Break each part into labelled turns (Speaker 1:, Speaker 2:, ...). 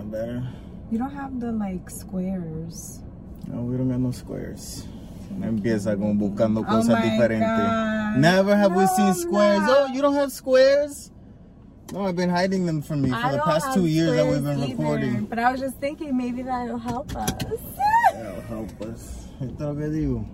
Speaker 1: better?
Speaker 2: You don't have the like squares.
Speaker 1: No, we don't got no squares. Empieza con buscando
Speaker 2: Oh
Speaker 1: cosas diferentes. Never have we seen squares.
Speaker 2: no.
Speaker 1: Oh, you don't have squares? No, I've been hiding them from you for
Speaker 2: I
Speaker 1: the past two years that we've been
Speaker 2: either,
Speaker 1: recording.
Speaker 2: But I was just thinking maybe that'll help us.
Speaker 1: That'll help us. Esto que digo.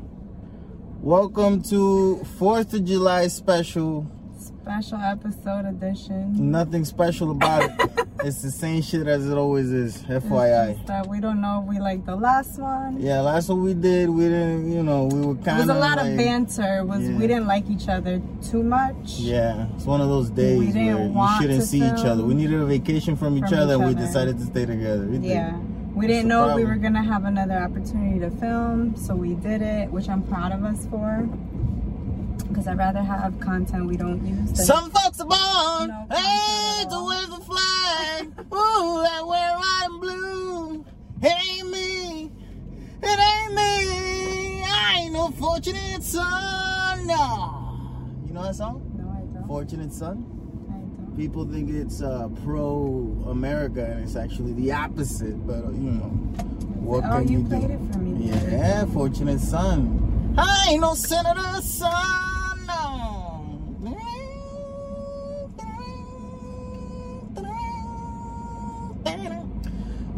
Speaker 1: Welcome to 4th of July special.
Speaker 2: Special episode edition.
Speaker 1: Nothing special about it. it's the same shit as it always is. FYI.
Speaker 2: that we don't know if we like the last one.
Speaker 1: Yeah, last one we did, we didn't, you know, we were kind of.
Speaker 2: It was a lot
Speaker 1: like,
Speaker 2: of banter. It was
Speaker 1: Yeah.
Speaker 2: we didn't like each other too much.
Speaker 1: Yeah, it's one of those days
Speaker 2: We
Speaker 1: where you shouldn't see each other. We needed a vacation from each
Speaker 2: from
Speaker 1: other,
Speaker 2: each
Speaker 1: and we
Speaker 2: other.
Speaker 1: decided to stay together. We did.
Speaker 2: Yeah. We
Speaker 1: That's
Speaker 2: didn't know if we were gonna have another opportunity to film, so we did it, which I'm proud of us for. Because I'd rather have content we don't use.
Speaker 1: Some folks are born,
Speaker 2: No
Speaker 1: hey, to flag. Ooh, I wear white and blue. It ain't me. It ain't me. I ain't no fortunate son. No. You know that song?
Speaker 2: no, I don't.
Speaker 1: Fortunate son?
Speaker 2: I don't.
Speaker 1: People think it's uh, pro America, and it's actually the opposite. But uh, you know, what
Speaker 2: oh,
Speaker 1: can
Speaker 2: you
Speaker 1: you
Speaker 2: played
Speaker 1: do?
Speaker 2: it for me.
Speaker 1: Yeah, fortunate son. I ain't no senator son.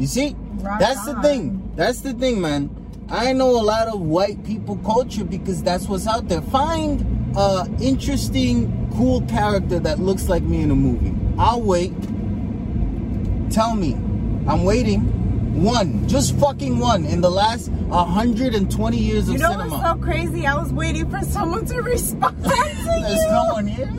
Speaker 1: You see,
Speaker 2: Rock
Speaker 1: that's the thing. That's the thing, man. I know a lot of white people culture because that's what's out there. Find a interesting, cool character that looks like me in a movie. I'll wait. Tell me. I'm waiting. One, just fucking one in the last 120 years of cinema
Speaker 2: You know
Speaker 1: cinema.
Speaker 2: what's so crazy? I was waiting for someone to respond to
Speaker 1: There's
Speaker 2: you.
Speaker 1: no one here.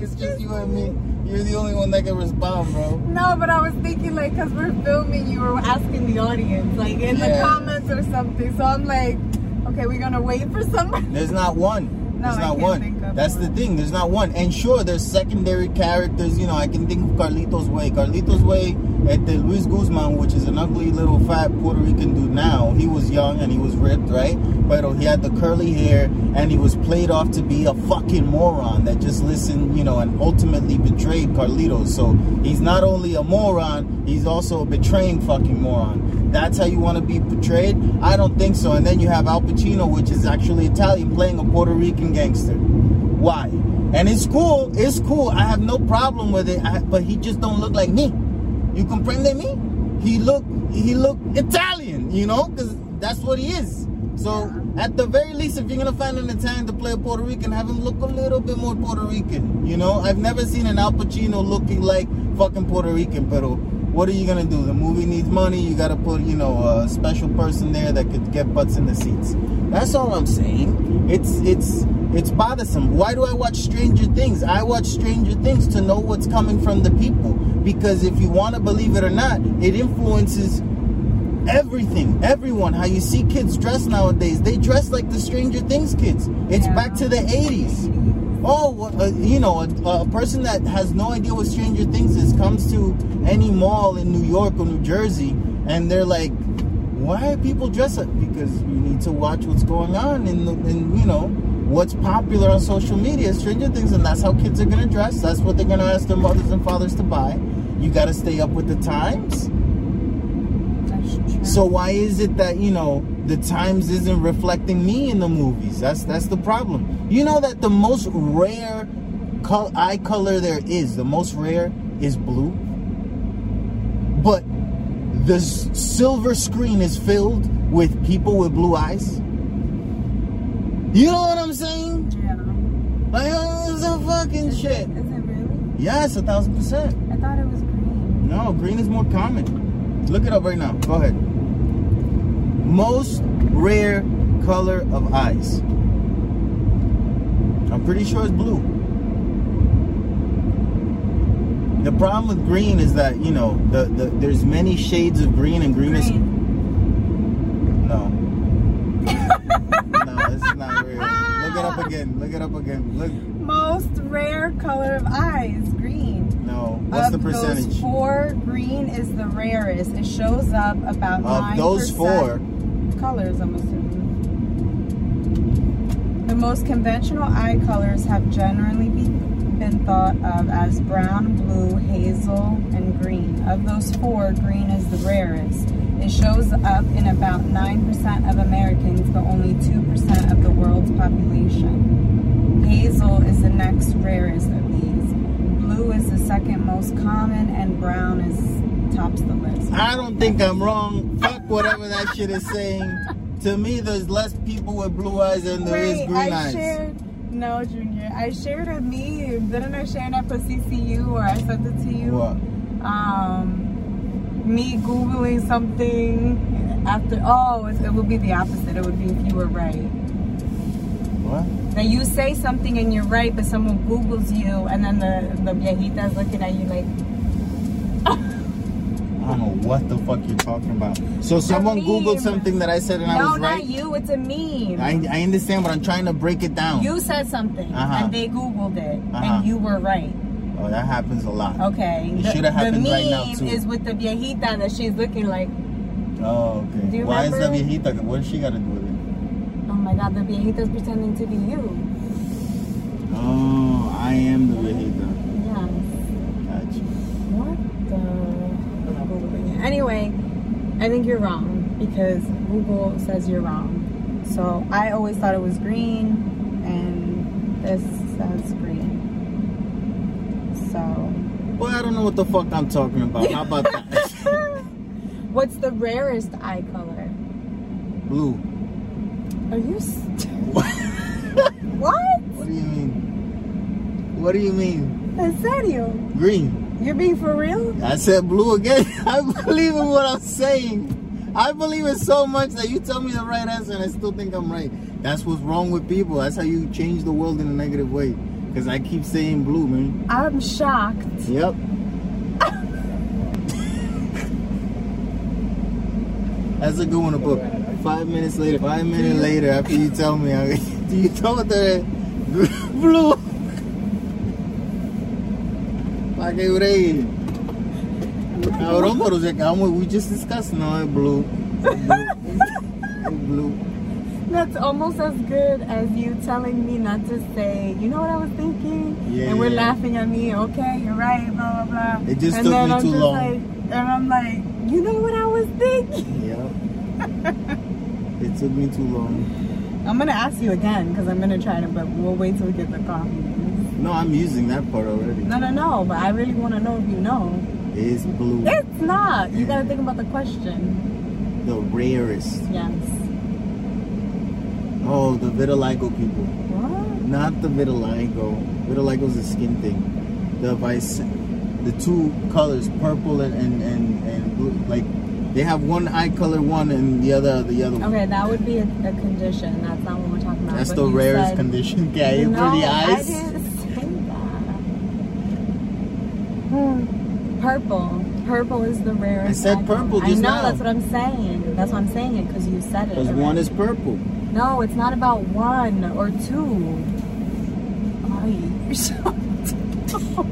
Speaker 1: It's just you and me. You're the only one that can respond, bro.
Speaker 2: No, but I was thinking like, cause we're filming, you were asking the audience, like in
Speaker 1: Yeah.
Speaker 2: the comments or something. So I'm like, okay, we're gonna wait for someone.
Speaker 1: There's not one.
Speaker 2: No,
Speaker 1: There's not one. That's the thing. There's not one. And sure, there's secondary characters. You know, I can think of Carlitos Way. Carlitos Way at the Luis Guzman, which is an ugly little fat Puerto Rican dude now. He was young and he was ripped, right? But he had the curly hair and he was played off to be a fucking moron that just listened, you know, and ultimately betrayed Carlitos. So he's not only a moron, he's also a betraying fucking moron. That's how you want to be portrayed? I don't think so. And then you have Al Pacino, which is actually Italian, playing a Puerto Rican gangster. Why? And it's cool. It's cool. I have no problem with it. I, but he just don't look like me. You comprende me? He look he look Italian, you know, because that's what he is. So at the very least, if you're gonna find an Italian to play a Puerto Rican, have him look a little bit more Puerto Rican. You know, I've never seen an Al Pacino looking like fucking Puerto Rican, but what are you gonna do? The movie needs money. You gotta put, you know, a special person there that could get butts in the seats. That's all I'm saying. It's it's it's bothersome. Why do I watch Stranger Things? I watch Stranger Things to know what's coming from the people. Because if you want to believe it or not, it influences everything, everyone. How you see kids dress nowadays. They dress like the Stranger Things kids. It's
Speaker 2: Yeah.
Speaker 1: back to the 80s. Oh, uh, you know, a, a person that has no idea what Stranger Things is comes to any mall in New York or New Jersey, and they're like, "Why are people dressed up?" Because you need to watch what's going on in, the, in you know, what's popular on social media, Stranger Things, and that's how kids are gonna dress. That's what they're gonna ask their mothers and fathers to buy. You got to stay up with the times.
Speaker 2: That's true.
Speaker 1: So why is it that you know the Times isn't reflecting me in the movies? That's that's the problem. You know that the most rare col- eye color there is, the most rare is blue. But the s- silver screen is filled with people with blue eyes. You know what I'm saying?
Speaker 2: yeah.
Speaker 1: Like, oh, it's a fucking
Speaker 2: Is
Speaker 1: shit.
Speaker 2: It, is it really?
Speaker 1: Yes, a thousand percent.
Speaker 2: I thought it was green.
Speaker 1: No, green is more common. Look it up right now. Go ahead. Most rare color of eyes. I'm pretty sure it's blue. The problem with green is that you know the, the there's many shades of green and green, is
Speaker 2: Green.
Speaker 1: no. no, this is not real. Look it up again. Look it up again. Look.
Speaker 2: Most rare color of eyes, green.
Speaker 1: No. What's the
Speaker 2: of
Speaker 1: percentage?
Speaker 2: Those four, green is the rarest. It shows up about
Speaker 1: Of those four,
Speaker 2: colors. I'm assuming. The most conventional eye colors have generally be, been been thought of as brown, blue, hazel, and green. Of those four, green is the rarest. It shows up in about 9% of Americans, but only 2% of the world's population. Hazel is the next rarest of these. Blue is the second most common, and brown is tops the list.
Speaker 1: I don't think I'm wrong. Whatever that shit is saying. To me, there's less people with blue eyes than there is
Speaker 2: Wait,
Speaker 1: green
Speaker 2: I
Speaker 1: eyes.
Speaker 2: shared, no, Junior. I shared a meme. Didn't I share that for CCU or I sent it to you?
Speaker 1: What?
Speaker 2: Um, me Googling something after, oh, it, it would be the opposite. It would be if you were right.
Speaker 1: What?
Speaker 2: Now you say something and you're right, but someone Googles you and then the, the viejita's looking at you like,
Speaker 1: don't know what the fuck you're talking about. So someone googled something that I said and I was right?
Speaker 2: no, not you, it's a meme.
Speaker 1: I, I understand, but I'm trying to break it down.
Speaker 2: you said something
Speaker 1: Uh-huh.
Speaker 2: and they Googled it
Speaker 1: Uh-huh.
Speaker 2: and you were right.
Speaker 1: oh, that happens a lot.
Speaker 2: Okay.
Speaker 1: It
Speaker 2: The-
Speaker 1: shoulda happened
Speaker 2: the
Speaker 1: right now,
Speaker 2: meme is with the viejita that she's looking like,
Speaker 1: Oh, okay.
Speaker 2: Do you
Speaker 1: Why is the viejita? What does she got to do with it?
Speaker 2: oh my god, the viejita's pretending to be you.
Speaker 1: Oh, I am the viejita.
Speaker 2: Yes.
Speaker 1: Gotcha.
Speaker 2: What the? I'm Googling it. Anyway, I think you're wrong because Google says you're wrong. So I always thought it was green, and this says green. So,
Speaker 1: Well, I don't know what the fuck I'm talking about. How about that?
Speaker 2: what's the rarest eye color?
Speaker 1: Blue.
Speaker 2: Are you? St-
Speaker 1: What?
Speaker 2: what?
Speaker 1: What do you mean? What do you mean?
Speaker 2: En serio?
Speaker 1: Green.
Speaker 2: You're being for real?
Speaker 1: I said blue again. I believe in what I'm saying. I believe it so much that you tell me the right answer and I still think I'm right. That's what's wrong with people. That's how you change the world in a negative way. Because I keep saying blue, man.
Speaker 2: I'm shocked.
Speaker 1: Yep. That's a good one to put. Five minutes later, five minutes later, after you tell me, do you know what the blue? Pa' que bregue. Cabrón, pero se acabamos. We just discussed. No, it's blue. Blue.
Speaker 2: That's almost as good as you telling me not to say, you know what I was thinking?
Speaker 1: Yeah,
Speaker 2: and we're
Speaker 1: yeah.
Speaker 2: laughing at me, okay, you're right, blah, blah, blah.
Speaker 1: It just
Speaker 2: and
Speaker 1: took
Speaker 2: then
Speaker 1: me
Speaker 2: I'm
Speaker 1: too
Speaker 2: just
Speaker 1: long.
Speaker 2: Like, and I'm like, you know what I was thinking?
Speaker 1: Yep. it took me too long.
Speaker 2: I'm going to ask you again because I'm going to try to, but we'll wait till we get the coffee.
Speaker 1: No, I'm using that part already.
Speaker 2: No, no, no, but I really want to know if you know.
Speaker 1: It's blue.
Speaker 2: It's not. You got to think about the question.
Speaker 1: The rarest.
Speaker 2: Yes.
Speaker 1: Oh, the vitiligo people.
Speaker 2: What?
Speaker 1: Not the vitiligo. Vitiligo's a skin thing. The vice, the two colors, purple and and and, and blue. Like they have one eye color one and the other the other. one.
Speaker 2: Okay, that would be a, a condition. That's not what we're talking about.
Speaker 1: That's
Speaker 2: but
Speaker 1: the rarest
Speaker 2: said-
Speaker 1: condition, guy.
Speaker 2: no,
Speaker 1: for the eyes.
Speaker 2: didn't say that. Hmm. Purple. Purple is the rarest.
Speaker 1: I said purple
Speaker 2: I know.
Speaker 1: now.
Speaker 2: That's what I'm saying. That's why I'm saying it because you said it.
Speaker 1: Because one is purple.
Speaker 2: No, it's not about one or two. Ay, you're so.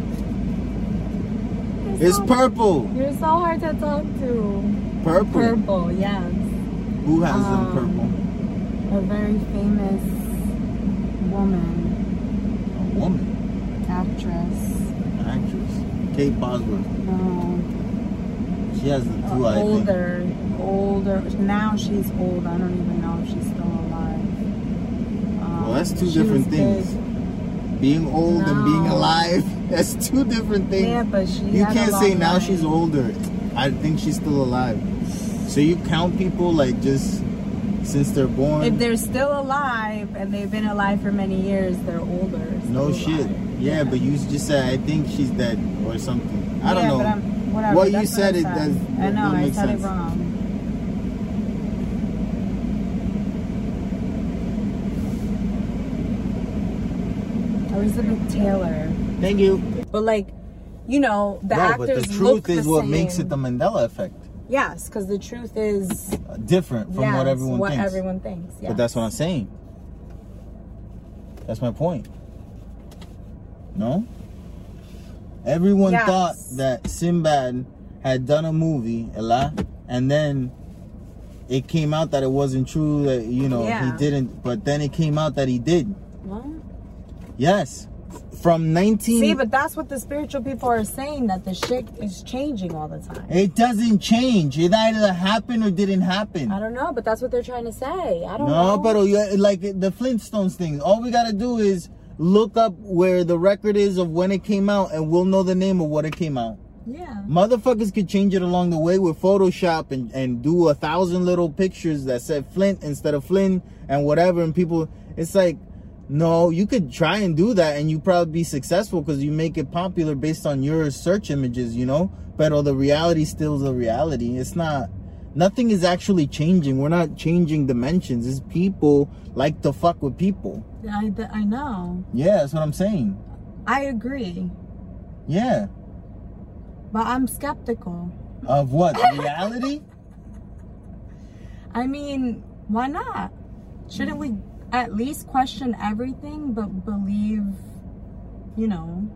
Speaker 2: You're
Speaker 1: It's
Speaker 2: so-
Speaker 1: purple.
Speaker 2: You're so hard to talk to.
Speaker 1: Purple.
Speaker 2: Purple, yes.
Speaker 1: Who has
Speaker 2: Um,
Speaker 1: them purple?
Speaker 2: A very famous woman,
Speaker 1: A woman,
Speaker 2: actress.
Speaker 1: Kate Bosworth.
Speaker 2: No.
Speaker 1: She has the two. I think.
Speaker 2: older, older. Now she's old. I don't even know if she's still alive. Um,
Speaker 1: Well, that's two different things.
Speaker 2: big.
Speaker 1: Being old and being alive, that's two different things.
Speaker 2: Yeah, but she.
Speaker 1: You can't say now
Speaker 2: life.
Speaker 1: she's older. I think she's still alive. So you count people like just since they're born?
Speaker 2: If they're still alive and they've been alive for many years, they're older.
Speaker 1: no shit.
Speaker 2: alive.
Speaker 1: Yeah, but you just said I think she's dead or something. I don't
Speaker 2: Yeah,
Speaker 1: know.
Speaker 2: But I'm, whatever.
Speaker 1: What you said, it does-
Speaker 2: I know. I
Speaker 1: make
Speaker 2: said
Speaker 1: sense.
Speaker 2: it wrong. Elizabeth Taylor.
Speaker 1: Thank you.
Speaker 2: But like, you know, the
Speaker 1: no,
Speaker 2: actors
Speaker 1: but the truth is
Speaker 2: the
Speaker 1: what
Speaker 2: same.
Speaker 1: makes it the Mandela effect.
Speaker 2: Yes, because the truth is
Speaker 1: Different from
Speaker 2: yes,
Speaker 1: what everyone
Speaker 2: what
Speaker 1: thinks.
Speaker 2: everyone thinks. Yes.
Speaker 1: But that's what I'm saying. That's my point. No? Everyone
Speaker 2: Yes.
Speaker 1: thought that Sinbad had done a movie, Ella, and then it came out that it wasn't true that you know
Speaker 2: Yeah.
Speaker 1: he didn't but then it came out that he did.
Speaker 2: What?
Speaker 1: Yes. From 19
Speaker 2: See, but that's what the spiritual people are saying that the shit is changing all the time.
Speaker 1: it doesn't change. It either happened or didn't happen.
Speaker 2: I don't know, but that's what they're trying to say. I don't
Speaker 1: No,
Speaker 2: know.
Speaker 1: No, but yeah, like the Flintstones thing. All we gotta do is look up where the record is of when it came out, and we'll know the name of what it came out.
Speaker 2: yeah.
Speaker 1: Motherfuckers could change it along the way with Photoshop and, and do a thousand little pictures that said Flint instead of Flynn and whatever. And people, it's like, no, you could try and do that and you probably be successful because you make it popular based on your search images, you know? But all the reality still is the reality. It's not, nothing is actually changing. We're not changing dimensions. It's people like to fuck with people.
Speaker 2: I, I know.
Speaker 1: Yeah, that's what I'm saying.
Speaker 2: I agree.
Speaker 1: Yeah.
Speaker 2: But I'm skeptical.
Speaker 1: Of what? Reality?
Speaker 2: I mean, why not? Shouldn't we at least question everything but believe, you know,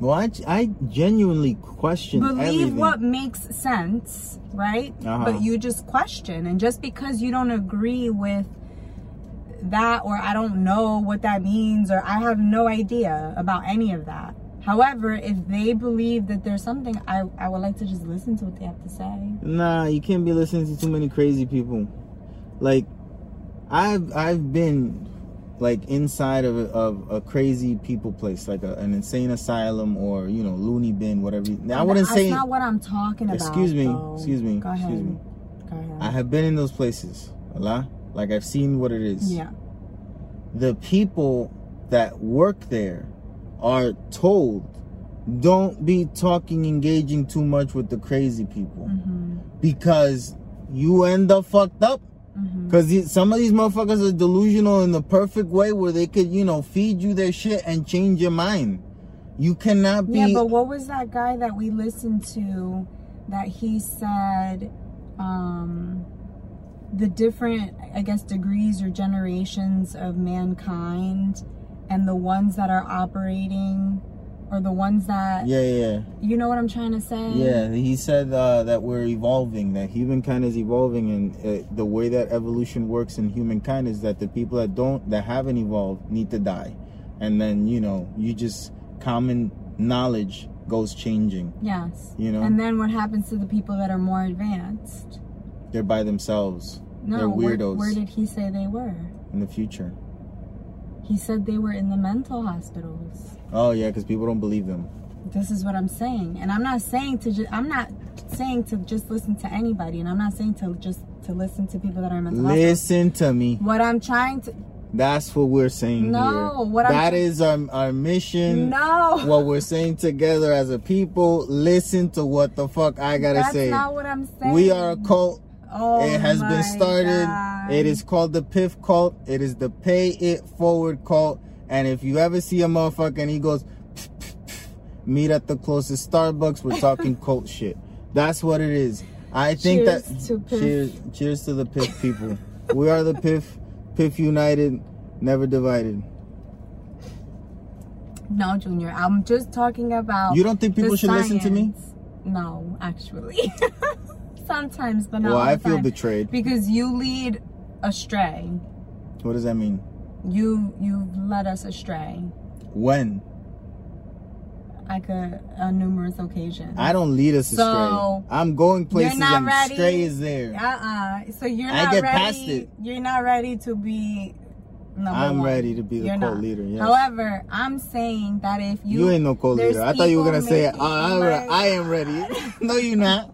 Speaker 1: Well, I, I genuinely question
Speaker 2: believe
Speaker 1: everything.
Speaker 2: what makes sense, right?
Speaker 1: Uh-huh.
Speaker 2: But you just question. And just because you don't agree with that, or I don't know what that means, or I have no idea about any of that. However, if they believe that there's something, I, I would like to just listen to what they have to say.
Speaker 1: Nah, you can't be listening to too many crazy people. Like, I've I've been like inside of a, of a crazy people place, like a, an insane asylum or you know loony bin, whatever. you- I wouldn't
Speaker 2: That's
Speaker 1: say.
Speaker 2: not what I'm talking about.
Speaker 1: Excuse me,
Speaker 2: though.
Speaker 1: excuse me,
Speaker 2: Go ahead.
Speaker 1: excuse me.
Speaker 2: Go ahead.
Speaker 1: I have been in those places, Allah. Like I've seen what it is.
Speaker 2: yeah.
Speaker 1: The people that work there are told, don't be talking, engaging too much with the crazy people
Speaker 2: hmm
Speaker 1: because you end up fucked up. Because some of these motherfuckers are delusional in the perfect way where they could, you know, feed you their shit and change your mind. You cannot be.
Speaker 2: Yeah, but what was that guy that we listened to that he said um the different I guess degrees or generations of mankind and the ones that are operating or the ones that
Speaker 1: yeah, yeah,
Speaker 2: you know what I'm trying to say?
Speaker 1: yeah. He said uh, that we're evolving, that humankind is evolving, and uh, the way that evolution works in humankind is that the people that don't, that haven't evolved, need to die, and then you know, you just common knowledge goes changing.
Speaker 2: Yes.
Speaker 1: You know?
Speaker 2: And then what happens to the people that are more advanced?
Speaker 1: They're by themselves.
Speaker 2: No,
Speaker 1: They're
Speaker 2: where,
Speaker 1: weirdos
Speaker 2: where did he say they were?
Speaker 1: in the future.
Speaker 2: He said they were in the mental hospitals.
Speaker 1: Oh yeah, because people don't believe them.
Speaker 2: This is what I'm saying, and I'm not saying to just. I'm not saying to just listen to anybody, and I'm not saying to just to listen to people that are mental hospitals.
Speaker 1: Listen to me.
Speaker 2: What I'm trying to
Speaker 1: That's what we're saying
Speaker 2: No,
Speaker 1: here.
Speaker 2: what I'm
Speaker 1: That is our, our mission.
Speaker 2: no.
Speaker 1: What we're saying together as a people. Listen to what the fuck I gotta
Speaker 2: That's
Speaker 1: say.
Speaker 2: That's not what I'm saying.
Speaker 1: We are a cult.
Speaker 2: Oh
Speaker 1: it has been started.
Speaker 2: God.
Speaker 1: It is called the Piff cult. It is the Pay It Forward cult. And if you ever see a motherfucker and he goes, "Pff, pff, pff," meet at the closest Starbucks, we're talking cult shit. That's what it is. I think
Speaker 2: Cheers
Speaker 1: that
Speaker 2: to PIF.
Speaker 1: cheers, cheers to the Piff people. we are the Piff, PIF united, never divided.
Speaker 2: No, Junior. I'm just talking about.
Speaker 1: You don't think people should listen to me?
Speaker 2: No, actually. Sometimes, but not
Speaker 1: Well, I feel betrayed.
Speaker 2: because you lead astray.
Speaker 1: What does that mean?
Speaker 2: You you led us astray.
Speaker 1: When?
Speaker 2: Like a, a numerous occasions.
Speaker 1: I don't lead us
Speaker 2: So,
Speaker 1: astray. I'm going places
Speaker 2: not
Speaker 1: and
Speaker 2: ready.
Speaker 1: stray is there.
Speaker 2: Uh-uh. So you're
Speaker 1: I
Speaker 2: not
Speaker 1: get
Speaker 2: ready.
Speaker 1: past it.
Speaker 2: You're not ready to be
Speaker 1: I'm
Speaker 2: one.
Speaker 1: ready to be the
Speaker 2: You're
Speaker 1: cult leader, yes.
Speaker 2: However, I'm saying that if you
Speaker 1: You, ain't no co-leader. I thought you were gonna say, oh, uh,
Speaker 2: I'm
Speaker 1: I am ready. no, you're not.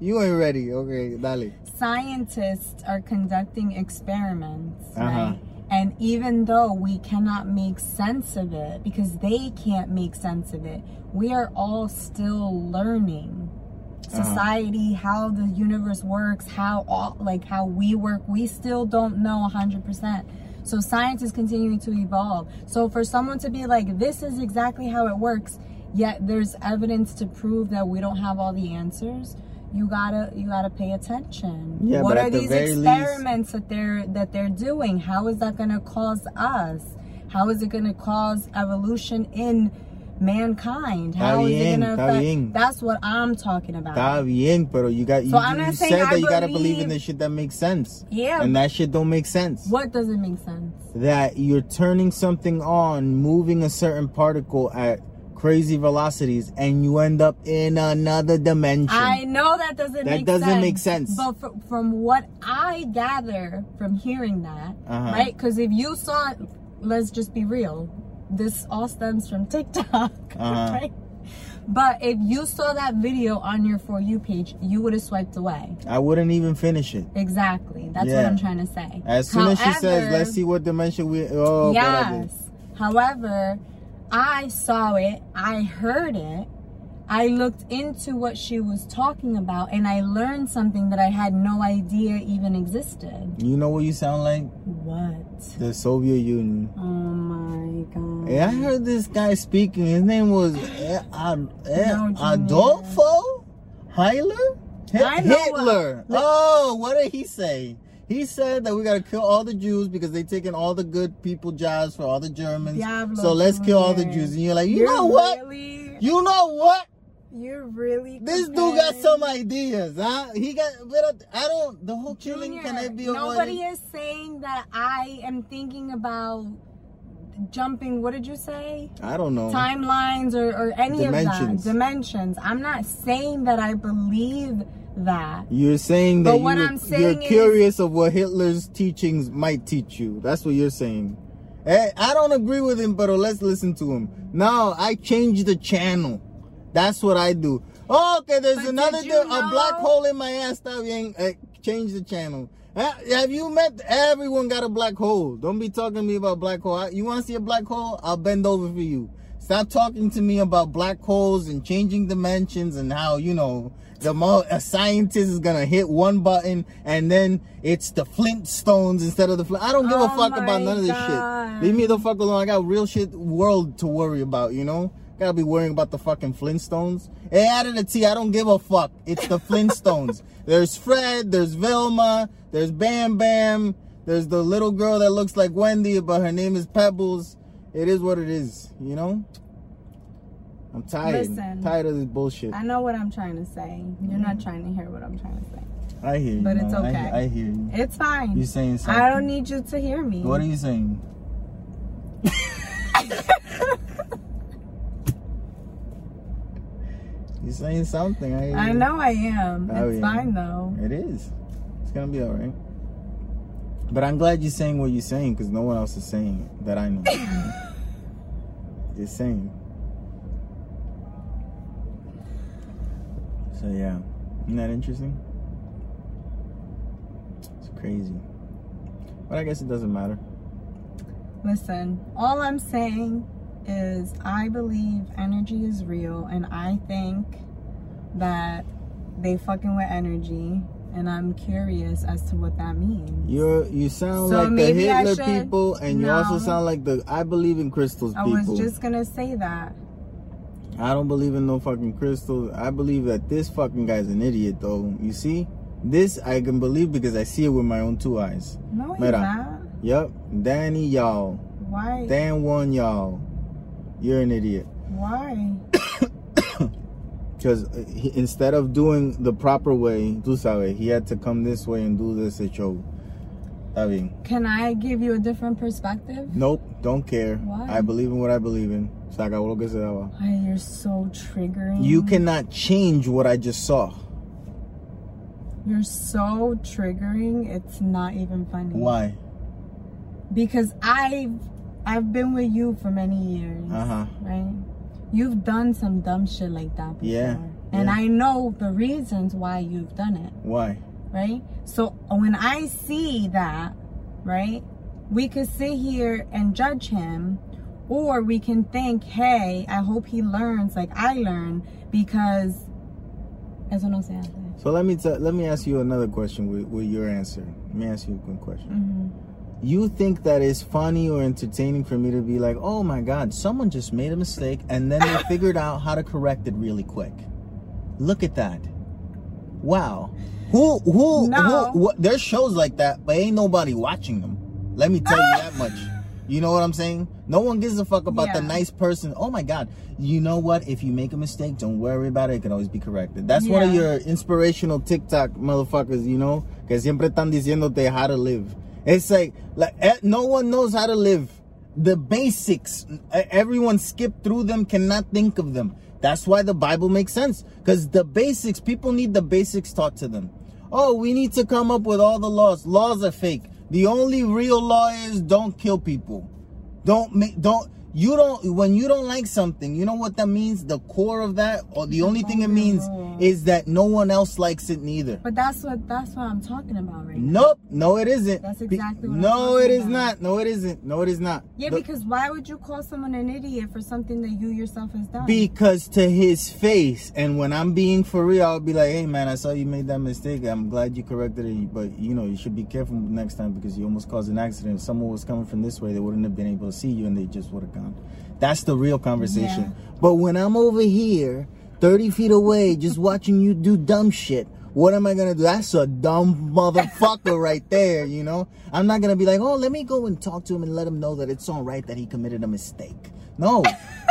Speaker 1: You ain't ready. Okay, dale.
Speaker 2: Scientists are conducting experiments,
Speaker 1: Uh-huh.
Speaker 2: right? And even though we cannot make sense of it because they can't make sense of it, we are all still learning
Speaker 1: Uh-huh.
Speaker 2: society, how the universe works, how all like how we work. We still don't know 100%. So science is continuing to evolve. So for someone to be like this is exactly how it works, yet there's evidence to prove that we don't have all the answers, you gotta you gotta pay attention.
Speaker 1: Yeah,
Speaker 2: what are
Speaker 1: the
Speaker 2: these
Speaker 1: very least-
Speaker 2: experiments that they're that they're doing? How is that gonna cause us? How is it gonna cause evolution in mankind? How is
Speaker 1: bien,
Speaker 2: it gonna affect?
Speaker 1: bien.
Speaker 2: That's what I'm talking about.
Speaker 1: Está bien, pero you got you,
Speaker 2: So I'm not
Speaker 1: you
Speaker 2: saying
Speaker 1: said
Speaker 2: I
Speaker 1: that you gotta believe in the shit that makes sense.
Speaker 2: Yeah.
Speaker 1: And that shit don't make sense.
Speaker 2: What doesn't make sense?
Speaker 1: That you're turning something on, moving a certain particle at crazy velocities, and you end up in another dimension.
Speaker 2: I know that doesn't
Speaker 1: That
Speaker 2: make
Speaker 1: doesn't
Speaker 2: sense.
Speaker 1: make sense.
Speaker 2: But fr- from what I gather from hearing that,
Speaker 1: Uh-huh.
Speaker 2: right? Because if you saw, let's just be real, this all stems from TikTok,
Speaker 1: Uh-huh.
Speaker 2: right? But if you saw that video on your For You page, you would have swiped away.
Speaker 1: I wouldn't even finish it.
Speaker 2: Exactly. That's what I'm trying to say.
Speaker 1: As soon as she says, "Let's see what dimension we," oh,
Speaker 2: yes. However, I saw it, I heard it, I looked into what she was talking about, and I learned something that I had no idea even existed.
Speaker 1: you know what you sound like?
Speaker 2: What?
Speaker 1: The Soviet Union.
Speaker 2: Oh my god.
Speaker 1: Hey, I heard this guy speaking. His name was eh, Ad- eh,
Speaker 2: No,
Speaker 1: Adolfo Hitler.
Speaker 2: What-
Speaker 1: Hitler. oh, what did he say? He said that we gotta kill all the Jews because they taking all the good people jobs for all the Germans.
Speaker 2: Diablo,
Speaker 1: so let's kill all the Jews. And you're like, you
Speaker 2: You're
Speaker 1: know what?
Speaker 2: Really,
Speaker 1: You know what?
Speaker 2: you're really.
Speaker 1: This dude got some ideas, huh? He got, but I don't. The whole killing
Speaker 2: Junior,
Speaker 1: can it be okay.
Speaker 2: nobody
Speaker 1: avoided?
Speaker 2: is saying that I am thinking about jumping. What did you say?
Speaker 1: I don't know.
Speaker 2: timelines or, or any
Speaker 1: Dimensions.
Speaker 2: of that dimensions i'm not saying that i believe that
Speaker 1: You're saying that
Speaker 2: But
Speaker 1: you
Speaker 2: what
Speaker 1: were-
Speaker 2: I'm saying
Speaker 1: you're
Speaker 2: is-
Speaker 1: curious of what Hitler's teachings might teach you. That's what you're saying. Hey, I don't agree with him, but let's listen to him. No, I change the channel. That's what I do. Oh, okay, there's another a black hole in my ass. Bien. Eh, change the channel. Eh, Have you met? Everyone got a black hole. Don't be talking to me about black hole. I- You want to see a black hole? I'll bend over for you. Stop talking to me about black holes and changing dimensions and how you know the mo- a scientist is gonna hit one button and then it's the Flintstones instead of the Flint. I don't give a
Speaker 2: Oh
Speaker 1: fuck about none of this
Speaker 2: God.
Speaker 1: shit. Leave me the fuck alone. I got real shit world to worry about. You know. Gotta be worrying about the fucking Flintstones. Hey, out of added a T. I don't give a fuck. It's the Flintstones. there's Fred. There's Velma. There's Bam Bam. There's the little girl that looks like Wendy, but her name is Pebbles. It is what it is. You know. I'm tired.
Speaker 2: Listen.
Speaker 1: tired of this bullshit.
Speaker 2: i know what i'm trying to say you're not trying to hear what i'm trying to say
Speaker 1: I hear you.
Speaker 2: But it's
Speaker 1: Mom. I-
Speaker 2: okay.
Speaker 1: I, hear you.
Speaker 2: it's fine
Speaker 1: You're saying something?
Speaker 2: i don't need you to hear me
Speaker 1: What are you saying? You're saying something? I, hear
Speaker 2: i know i am
Speaker 1: Oh,
Speaker 2: it's
Speaker 1: yeah.
Speaker 2: fine though
Speaker 1: It is. It's gonna be all right. But I'm glad you're saying what you're saying because no one else is saying it that I know. you're saying. So yeah, isn't that interesting? It's crazy. But I guess it doesn't matter.
Speaker 2: Listen, all I'm saying is I believe energy is real and I think that they fucking with energy and I'm curious as to what that means.
Speaker 1: You're you sound
Speaker 2: So
Speaker 1: like the Hitler people, and you also sound like the I believe in crystals people.
Speaker 2: I
Speaker 1: people.
Speaker 2: was just gonna say that.
Speaker 1: I don't believe in no fucking crystals. I believe that this fucking guy's an idiot, though. You see, this I can believe because I see it with my own two eyes.
Speaker 2: No, he's
Speaker 1: Mira.
Speaker 2: not.
Speaker 1: Yep, Danny, y'all,
Speaker 2: Why?
Speaker 1: Dan one, y'all. You're an idiot.
Speaker 2: Why?
Speaker 1: Because uh, instead of doing the proper way, tú sabes, he had to come this way and do this show. I mean,
Speaker 2: Can I give you a different perspective?
Speaker 1: nope, don't care.
Speaker 2: Why?
Speaker 1: I believe in what I believe in. Se acabó lo que se daba.
Speaker 2: Why you're so triggering.
Speaker 1: You cannot change what I just saw.
Speaker 2: You're so triggering. It's not even funny.
Speaker 1: Why?
Speaker 2: Because I've I've been with you for many years.
Speaker 1: Uh huh.
Speaker 2: right? You've done some dumb shit like that before.
Speaker 1: Yeah,
Speaker 2: And
Speaker 1: yeah.
Speaker 2: I know the reasons why you've done it,
Speaker 1: Why?
Speaker 2: right? So when I see that, right, we could sit here and judge him, or we can think, hey, I hope he learns like I learn because eso no se hace.
Speaker 1: So let me t- let me ask you another question with, with your answer. Let me ask you a quick question.
Speaker 2: hmm
Speaker 1: You think that it's funny or entertaining for me to be like, "Oh my God, someone just made a mistake and then they figured out how to correct it really quick." Look at that! Wow. Who who
Speaker 2: No.
Speaker 1: who? What, there's shows like that, but ain't nobody watching them. Let me tell you that much. You know what I'm saying? No one gives a fuck about the nice person. Oh my God. You know what? If you make a mistake, don't worry about it. It can always be corrected. That's one of your inspirational TikTok motherfuckers, you know? Que siempre están diciéndote how to live. It's like, like eh, no one knows how to live. The basics, eh, everyone skipped through them, cannot think of them. That's why the Bible makes sense. Because the basics, people need the basics taught to them. Oh, we need to come up with all the laws. Laws are fake. The only real law is don't kill people. Don't make don't you don't when you don't like something, you know what that means? The core of that, or the only thing it means is that no one else likes it neither.
Speaker 2: But that's what that's what I'm talking about right now.
Speaker 1: Nope, no, it isn't.
Speaker 2: That's exactly what I'm
Speaker 1: No, it is
Speaker 2: about.
Speaker 1: not. No, it isn't. No, it is not.
Speaker 2: Yeah,
Speaker 1: The-
Speaker 2: because why would you call someone an idiot for something that you yourself has done?
Speaker 1: Because to his face, and when I'm being for real, I'll be like, "Hey, man, I saw you made that mistake. I'm glad you corrected it, but you know, you should be careful next time because you almost caused an accident. If someone was coming from this way, they wouldn't have been able to see you, and they just would have gone." That's the real conversation.
Speaker 2: Yeah.
Speaker 1: But when I'm over here, 30 feet away, just watching you do dumb shit. What am I gonna do? That's a dumb motherfucker right there, you know? I'm not gonna be like, oh, let me go and talk to him and let him know that it's all right that he committed a mistake. No.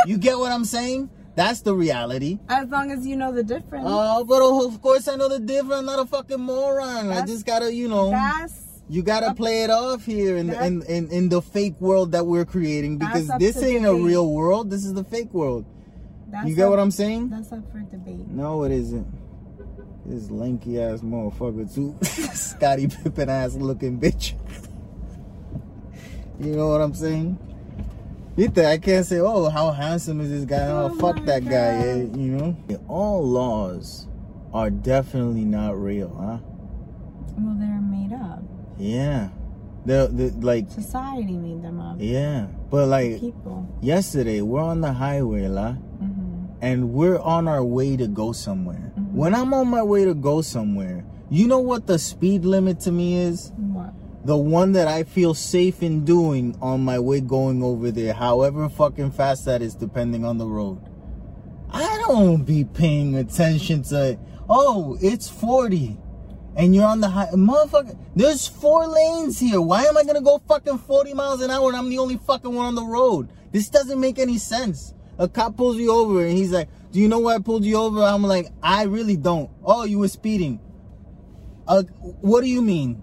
Speaker 1: you get what I'm saying? That's the reality.
Speaker 2: as long as you know the difference.
Speaker 1: Oh, but of course I know the difference. I'm not a fucking moron. I just gotta, you know,
Speaker 2: that's
Speaker 1: you gotta play it off here in, in, in, in the fake world that we're creating because this ain't a real world. This is the fake world.
Speaker 2: that's
Speaker 1: You get
Speaker 2: up,
Speaker 1: what I'm saying?
Speaker 2: That's up for debate.
Speaker 1: No, it isn't. This lanky ass motherfucker too. Scottie Pippen ass looking bitch. you know what I'm saying? Viste, I can't say, oh, how handsome is this guy? Oh,
Speaker 2: Oh
Speaker 1: fuck that guy,
Speaker 2: God.
Speaker 1: eh, you know? All laws are definitely not real, huh?
Speaker 2: Well, they're made up.
Speaker 1: Yeah. They're, they're like,
Speaker 2: Society made them up.
Speaker 1: yeah. But like,
Speaker 2: People.
Speaker 1: yesterday, we're on the highway, la.
Speaker 2: hmm
Speaker 1: and we're on our way to go somewhere. When I'm on my way to go somewhere, you know what the speed limit to me is?
Speaker 2: What?
Speaker 1: The one that I feel safe in doing on my way going over there, however fucking fast that is, depending on the road. I don't be paying attention to, oh, it's 40. And you're on the high, motherfucker. There's four lanes here. Why am I gonna go fucking 40 miles an hour and I'm the only fucking one on the road? This doesn't make any sense. A cop pulls you over and he's like, "Do you know why I pulled you over?" I'm like, "I really don't." Oh, you were speeding. Uh, what do you mean?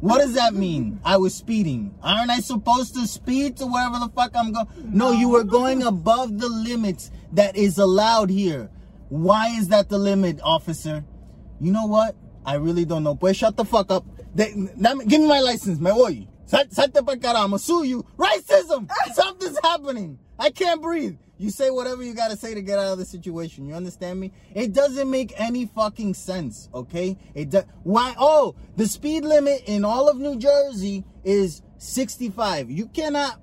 Speaker 1: What does that mean? I was speeding. Aren't I supposed to speed to wherever the fuck I'm going? No, you were going above the limits that is allowed here. Why is that the limit, officer? You know what? I really don't know. Boy, shut the fuck up. They, me- give me my license, me voy. Sal- Salte pa cara, I'ma sue you. Racism! Something's happening. I can't breathe. You say whatever you gotta say to get out of the situation. You understand me? It doesn't make any fucking sense, okay? It does. Why? Oh, the speed limit in all of New Jersey is 65. You cannot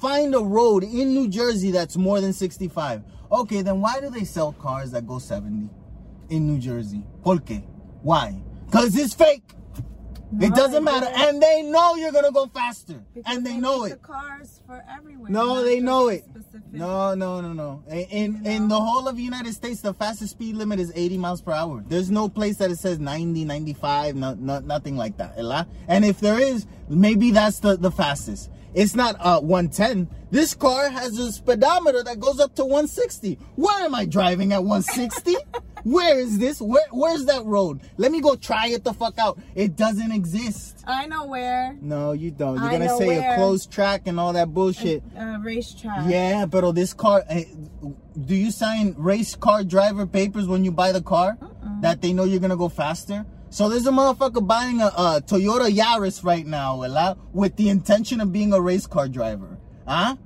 Speaker 1: find a road in New Jersey that's more than 65. Okay, then why do they sell cars that go 70 in New Jersey? ¿Por qué? Why? Because it's fake.
Speaker 2: No,
Speaker 1: it doesn't matter. And they know you're going to go faster.
Speaker 2: Because
Speaker 1: and they, know it.
Speaker 2: The cars for everywhere.
Speaker 1: No, they know it.
Speaker 2: specific-
Speaker 1: No, no, no, no. In in, in the whole of the United States, the fastest speed limit is 80 miles per hour. There's no place that it says 90, 95, no, no, nothing like that. And if there is, maybe that's the, the fastest. It's not uh 110. This car has a speedometer that goes up to 160. Where am I driving at 160? Where is this? Where where's that road? Let me go try it the fuck out. It doesn't exist.
Speaker 2: I know where.
Speaker 1: No, you don't. You're
Speaker 2: I
Speaker 1: gonna say a closed track and all that bullshit.
Speaker 2: Uh, racetrack.
Speaker 1: Yeah, but oh, this car, eh, do you sign race car driver papers when you buy the car that they know you're gonna go faster? So there's a motherfucker buying a, a Toyota Yaris right now, ¿verdad? with the intention of being a race car driver, huh?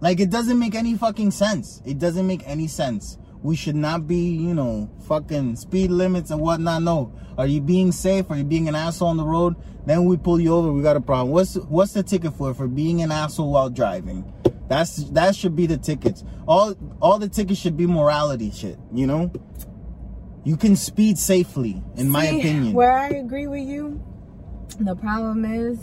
Speaker 1: Like it doesn't make any fucking sense. It doesn't make any sense. We should not be, you know, fucking speed limits and whatnot. No, are you being safe? Are you being an asshole on the road? Then we pull you over. We got a problem. What's what's the ticket for? For being an asshole while driving? That's that should be the tickets. All all the tickets should be morality shit. You know, you can speed safely, in my opinion.
Speaker 2: Where I agree with you, the problem is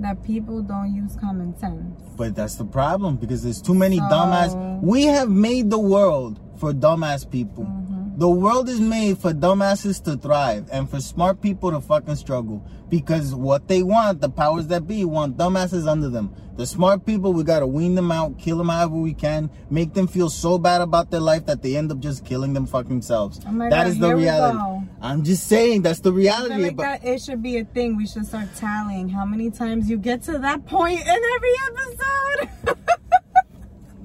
Speaker 2: that people don't use common sense.
Speaker 1: But that's the problem because there's too many
Speaker 2: So-
Speaker 1: dumbass. We have made the world for dumbass people.
Speaker 2: Mm-hmm.
Speaker 1: The world is made for dumbasses to thrive and for smart people to fucking struggle. Because what they want, the powers that be, want dumbasses under them. The smart people, we gotta wean them out, kill them however we can, make them feel so bad about their life that they end up just killing them fucking selves.
Speaker 2: Oh
Speaker 1: that
Speaker 2: God,
Speaker 1: is the reality. I'm just saying that's the reality.
Speaker 2: like that it should be a thing. We should start tallying how many times you get to that point in every episode.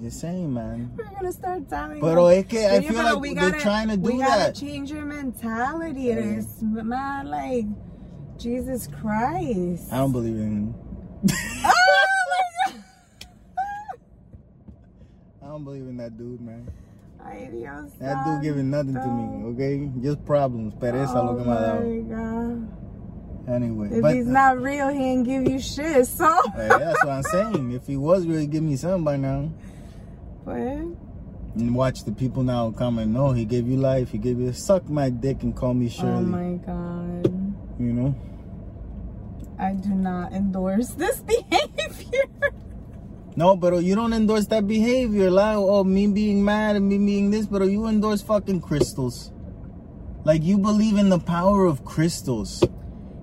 Speaker 1: just saying, man.
Speaker 2: We're gonna start tallying.
Speaker 1: Pero oh, es que I feel like they're
Speaker 2: gotta-
Speaker 1: trying to do
Speaker 2: we gotta
Speaker 1: that.
Speaker 2: change your mentality. It
Speaker 1: Yeah.
Speaker 2: is man, like Jesus Christ.
Speaker 1: I don't believe in.
Speaker 2: Oh my God.
Speaker 1: I don't believe in that dude, man.
Speaker 2: Ay, Dios
Speaker 1: That dude giving nothing to me, okay? Just problems. Pereza
Speaker 2: oh
Speaker 1: lo que me ha dado.
Speaker 2: Oh, my God.
Speaker 1: Anyway,
Speaker 2: If
Speaker 1: but
Speaker 2: he's uh, not real, he ain't give you shit. So,
Speaker 1: Hey, that's what I'm saying. If he was really give me something by now. And watch the people now come and know he gave you life. He gave you suck my dick and call me oh Shirley.
Speaker 2: oh my God.
Speaker 1: You know?
Speaker 2: I do not endorse this behavior.
Speaker 1: No, but you don't endorse that behavior. Like, oh, me being mad and me being this, but you endorse fucking crystals. Like, you believe in the power of crystals.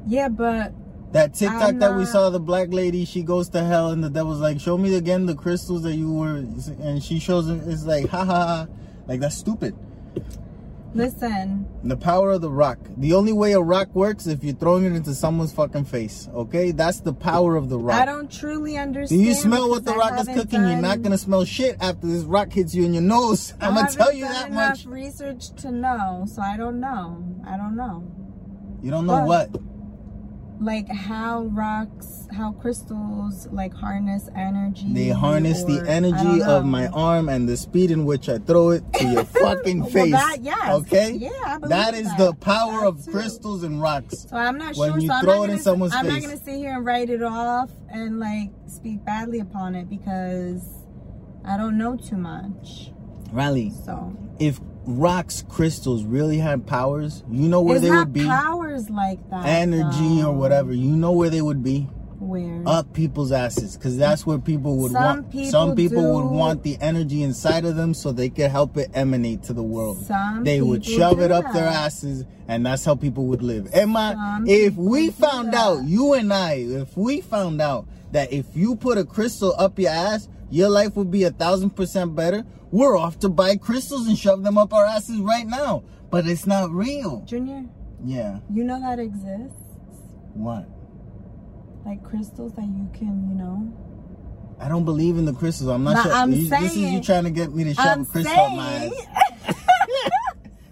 Speaker 2: Yeah, but
Speaker 1: That TikTok that we saw, the black lady, she goes to hell, and the devil's like, "Show me again the crystals that you were," and she shows it. It's like, ha ha ha, like that's stupid.
Speaker 2: listen,
Speaker 1: The power of the rock. The only way a rock works if you're throwing it into someone's fucking face. Okay, that's the power of the rock.
Speaker 2: I don't truly understand.
Speaker 1: Do you smell what the
Speaker 2: I
Speaker 1: rock is cooking? You're not gonna smell shit after this rock hits you in your nose.
Speaker 2: I
Speaker 1: I'm gonna
Speaker 2: haven't
Speaker 1: tell you
Speaker 2: done
Speaker 1: that
Speaker 2: enough
Speaker 1: much.
Speaker 2: research to know, so I don't know. I don't know.
Speaker 1: You don't know
Speaker 2: But-
Speaker 1: what.
Speaker 2: Like how rocks, how crystals like harness energy.
Speaker 1: They harness
Speaker 2: or-
Speaker 1: the energy of my arm and the speed in which I throw it to your fucking
Speaker 2: Well,
Speaker 1: face.
Speaker 2: that- yes.
Speaker 1: Okay?
Speaker 2: Yeah, I
Speaker 1: That is
Speaker 2: that.
Speaker 1: the power
Speaker 2: That
Speaker 1: of
Speaker 2: too.
Speaker 1: crystals and rocks.
Speaker 2: So I'm not
Speaker 1: when
Speaker 2: sure.
Speaker 1: you
Speaker 2: so I'm
Speaker 1: throw
Speaker 2: not
Speaker 1: it in
Speaker 2: gonna,
Speaker 1: someone's
Speaker 2: I'm
Speaker 1: face.
Speaker 2: not gonna sit here and write it off and like speak badly upon it because I don't know too much.
Speaker 1: Riley,
Speaker 2: So
Speaker 1: if rocks, crystals really had powers, you know where
Speaker 2: it's
Speaker 1: they would be?
Speaker 2: powers like that.
Speaker 1: Energy
Speaker 2: though.
Speaker 1: or whatever. You know where they would be?
Speaker 2: Where?
Speaker 1: Up people's asses. Because that's where people would
Speaker 2: Some
Speaker 1: want.
Speaker 2: people
Speaker 1: some people would want the energy inside of them so they could help it emanate to the world.
Speaker 2: Some
Speaker 1: they would shove it up their asses, and that's how people would live. Emma, if we found out, you and I, if we found out that if you put a crystal up your ass, your life would be a thousand percent better, we're off to buy crystals and shove them up our asses right now. But it's not real.
Speaker 2: Junior,
Speaker 1: Yeah.
Speaker 2: you know that exists?
Speaker 1: What?
Speaker 2: Like crystals that you can, you know.
Speaker 1: I don't believe in the crystals. I'm not sure.
Speaker 2: I'm
Speaker 1: you- this is you trying to get me to shove a crystal up my ass.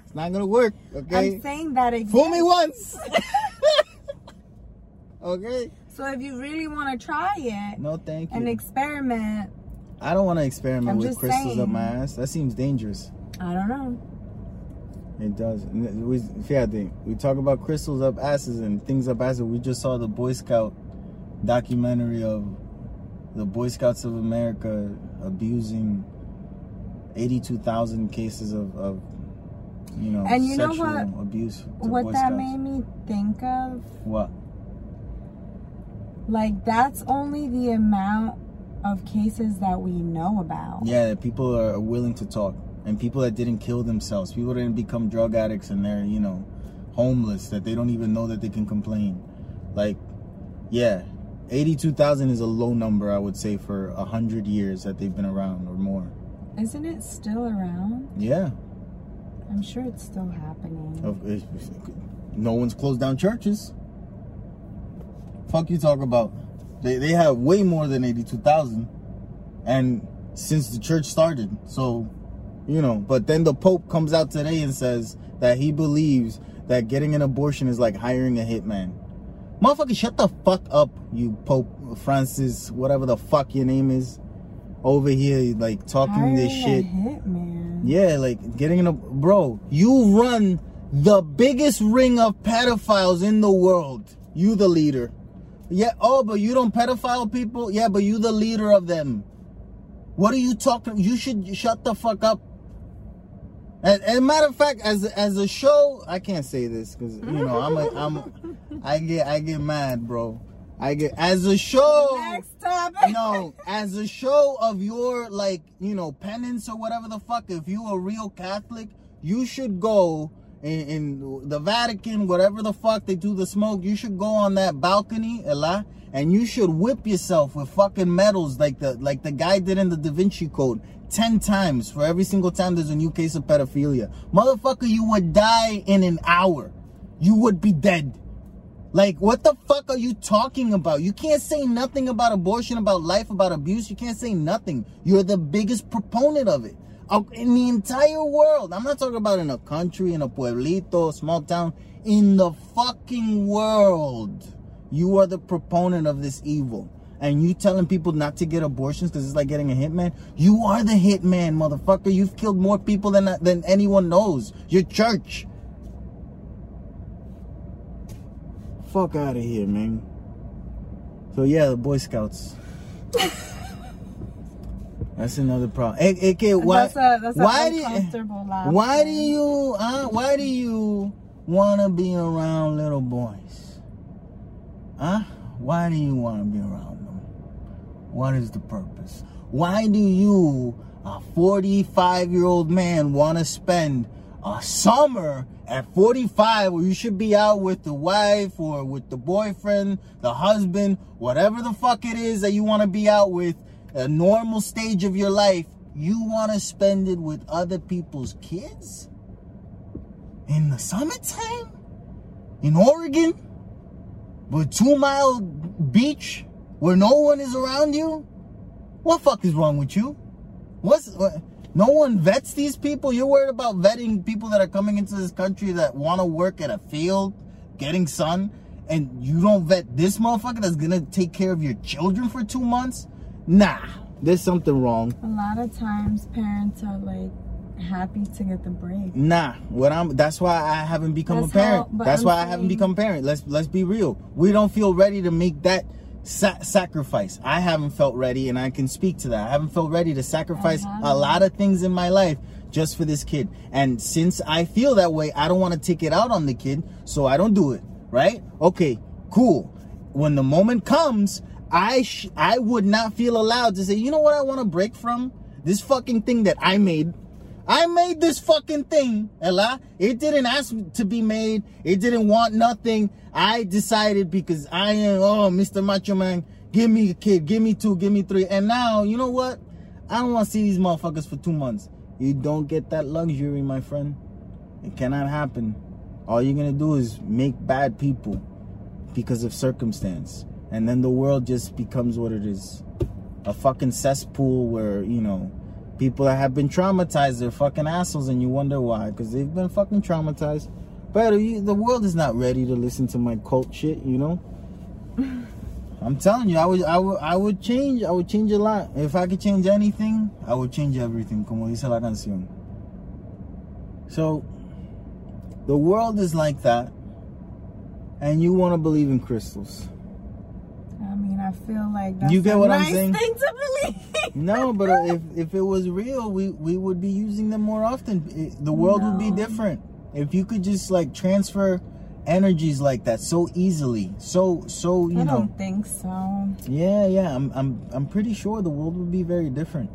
Speaker 1: It's not gonna work. Okay.
Speaker 2: I'm saying that exists.
Speaker 1: Fool me once. okay.
Speaker 2: So if you really want to try it
Speaker 1: No, thank you.
Speaker 2: and experiment,
Speaker 1: I don't want to experiment
Speaker 2: I'm
Speaker 1: with crystals up my ass. That seems dangerous.
Speaker 2: I don't know.
Speaker 1: It does. We, fíjate, we talk about crystals up asses and things up asses. We just saw the Boy Scout documentary of the Boy Scouts of America abusing 82,000 cases of, of, you know,
Speaker 2: And you know
Speaker 1: sexual
Speaker 2: what-
Speaker 1: abuse.
Speaker 2: What
Speaker 1: Boy
Speaker 2: that
Speaker 1: Scouts.
Speaker 2: made me think of,
Speaker 1: What?
Speaker 2: like that's only the amount of cases that we know about.
Speaker 1: Yeah, people are willing to talk. And people that didn't kill themselves, people that didn't become drug addicts and they're, you know, homeless, that they don't even know that they can complain. Like, yeah, 82,000 is a low number, I would say, for a 100 years that they've been around or more.
Speaker 2: Isn't it still around?
Speaker 1: Yeah.
Speaker 2: I'm sure it's still happening.
Speaker 1: No one's closed down churches. Fuck you talk about. They, they have way more than 82,000. And since the church started. So, you know, but then the Pope comes out today and says that he believes that getting an abortion is like hiring a hitman. Motherfucker, shut the fuck up, you Pope Francis, whatever the fuck your name is. Over here, like talking this
Speaker 2: Hiring
Speaker 1: shit.
Speaker 2: A hitman.
Speaker 1: Yeah, like getting in a bro. You run the biggest ring of pedophiles in the world. You the leader. Yeah. Oh, but you don't pedophile people. Yeah, but you the leader of them. What are you talking? You should shut the fuck up. As, as a matter of fact, as as a show, I can't say this because you know I'm a I'm I get I get mad, bro. I get as a show
Speaker 2: Next topic.
Speaker 1: no, as a show of your like, you know, penance or whatever the fuck, if you a real Catholic, you should go in, in the Vatican, whatever the fuck they do the smoke. You should go on that balcony, Ella, and you should whip yourself with fucking medals like the like the guy did in the Da Vinci Code. 10 times for every single time there's a new case of pedophilia. Motherfucker, you would die in an hour. You would be dead. Like, what the fuck are you talking about? You can't say nothing about abortion, about life, about abuse. You can't say nothing. You're the biggest proponent of it. In the entire world. I'm not talking about in a country, in a pueblito, small town. In the fucking world. You are the proponent of this evil and you telling people not to get abortions because it's like getting a hitman. You are the hitman, motherfucker. You've killed more people than than anyone knows. Your church. Fuck out of here, man. So yeah, the Boy Scouts. That's another problem. Hey, hey, okay, why?
Speaker 2: That's a, that's
Speaker 1: why
Speaker 2: do you,
Speaker 1: Why do you? Uh, why do you wanna be around little boys? Huh? Why do you wanna be around? Them? What is the purpose? Why do you, a 45 year old man, want to spend a summer at 45 where you should be out with the wife or with the boyfriend, the husband, whatever the fuck it is that you want to be out with, a normal stage of your life, you want to spend it with other people's kids? In the summertime? In Oregon? With Two Mile Beach? where no one is around you? What fuck is wrong with you? What's what, no one vets these people? You're worried about vetting people that are coming into this country that want to work at a field, getting sun, and you don't vet this motherfucker that's gonna take care of your children for two months? Nah, there's something wrong.
Speaker 2: A lot of times parents are like happy to get the break.
Speaker 1: Nah, what I'm that's why I haven't become that's a parent. How, that's I'm why saying, I haven't become a parent. Let's let's be real. We don't feel ready to make that sa- sacrifice. I haven't felt ready, and I can speak to that. I haven't felt ready to sacrifice a lot of things in my life just for this kid. And since I feel that way, I don't want to take it out on the kid, so I don't do it. Right? Okay, cool. When the moment comes, I sh- I would not feel allowed to say, you know what, I want to break from this fucking thing that I made I made this fucking thing, Ella. It didn't ask to be made. It didn't want nothing. I decided because I am, oh, Mr. Macho Man, give me a kid, give me two, give me three. And now, you know what? I don't want to see these motherfuckers for two months. You don't get that luxury, my friend. It cannot happen. All you're going to do is make bad people because of circumstance. And then the world just becomes what it is. A fucking cesspool where, you know, people that have been traumatized, they're fucking assholes, and you wonder why, because they've been fucking traumatized. But the world is not ready to listen to my cult shit, you know. I'm telling you, I would, I would, I would change. I would change a lot. If I could change anything, I would change everything, como dice la canción. So, the world is like that, and you want to believe in crystals.
Speaker 2: I feel like that's
Speaker 1: you get what
Speaker 2: nice
Speaker 1: I'm saying?
Speaker 2: thing to believe
Speaker 1: no, but if if it was real, we we would be using them more often. It, the world no. would be different if you could just like transfer energies like that so easily. So so you
Speaker 2: I
Speaker 1: know. I
Speaker 2: don't think so.
Speaker 1: Yeah, yeah. I'm I'm I'm pretty sure the world would be very different.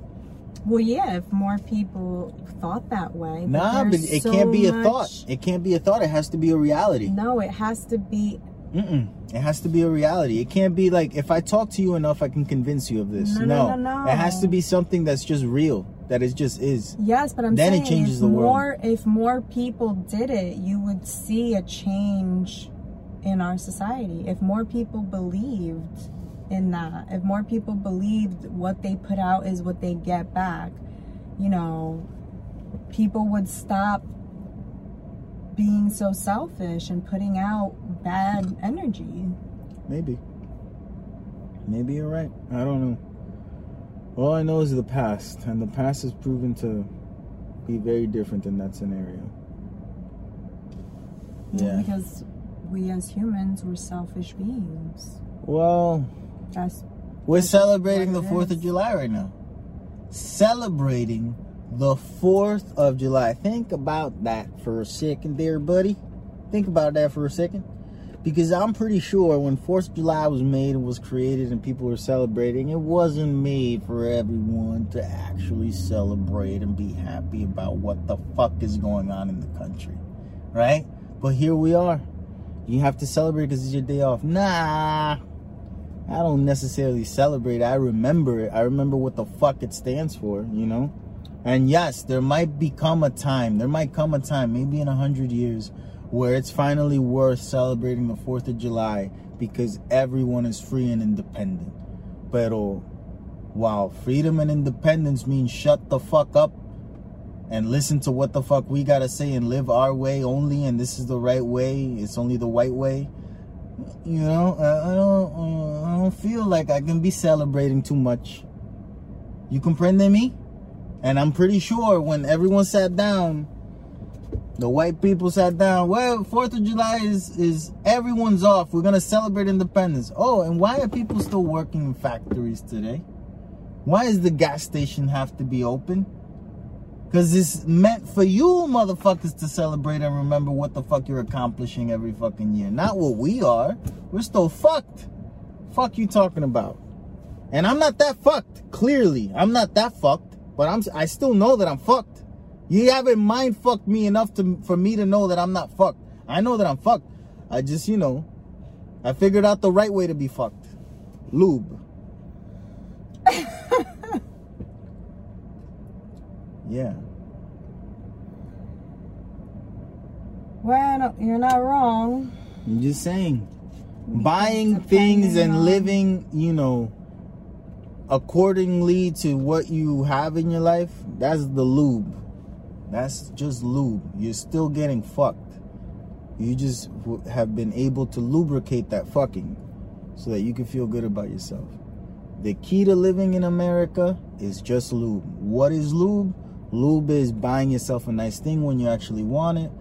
Speaker 2: Well, yeah, if more people thought that way.
Speaker 1: Nah, but, but it so can't be a thought. It can't be a thought. It has to be a reality.
Speaker 2: No, it has to be
Speaker 1: Mm-mm. It has to be a reality. It can't be like if I talk to you enough, I can convince you of this.
Speaker 2: No, no, no, no.
Speaker 1: It has to be something that's just real. That it just is.
Speaker 2: Yes, but I'm then saying it changes the more. If more people did it, you would see a change in our society. If more people believed in that, if more people believed what they put out is what they get back, you know, people would stop being so selfish and putting out bad energy.
Speaker 1: Maybe. Maybe you're right. I don't know. All I know is the past, and the past has proven to be very different in that scenario.
Speaker 2: Yeah. Because we as humans were selfish beings.
Speaker 1: Well, that's we're that's celebrating the 4th of July right now. Celebrating the 4th of July. Think about that for a second there, buddy. Think about that for a second. Because I'm pretty sure when 4th of July was made and was created and people were celebrating, it wasn't made for everyone to actually celebrate and be happy about what the fuck is going on in the country. Right? But here we are. You have to celebrate because it's your day off. Nah. I don't necessarily celebrate. I remember it. I remember what the fuck it stands for, you know? And yes, there might become a time, there might come a time, maybe in a hundred years, where it's finally worth celebrating the 4th of July because everyone is free and independent. Pero while freedom and independence means shut the fuck up and listen to what the fuck we gotta say and live our way only, and this is the right way, it's only the white way. You know, I don't, uh, I don't feel like I can be celebrating too much. You comprende me? And I'm pretty sure when everyone sat down, the white people sat down. Well, Fourth of July is is everyone's off. We're gonna celebrate independence. Oh, and why are people still working in factories today? Why does the gas station have to be open? Because it's meant for you motherfuckers to celebrate and remember what the fuck you're accomplishing every fucking year. Not what we are. We're still fucked. Fuck you talking about. And I'm not that fucked. Clearly, I'm not that fucked. But I'm I still know that I'm fucked. You haven't mind fucked me enough to for me to know that I'm not fucked. I know that I'm fucked. I just, you know, I figured out the right way to be fucked. Lube. yeah.
Speaker 2: Well, you're not wrong.
Speaker 1: I'm just saying. Buying things and living, you know, accordingly to what you have in your life, that's the lube. That's just lube. You're still getting fucked. You just have been able to lubricate that fucking so that you can feel good about yourself. The key to living in America is just lube. What is lube? Lube is buying yourself a nice thing when you actually want it,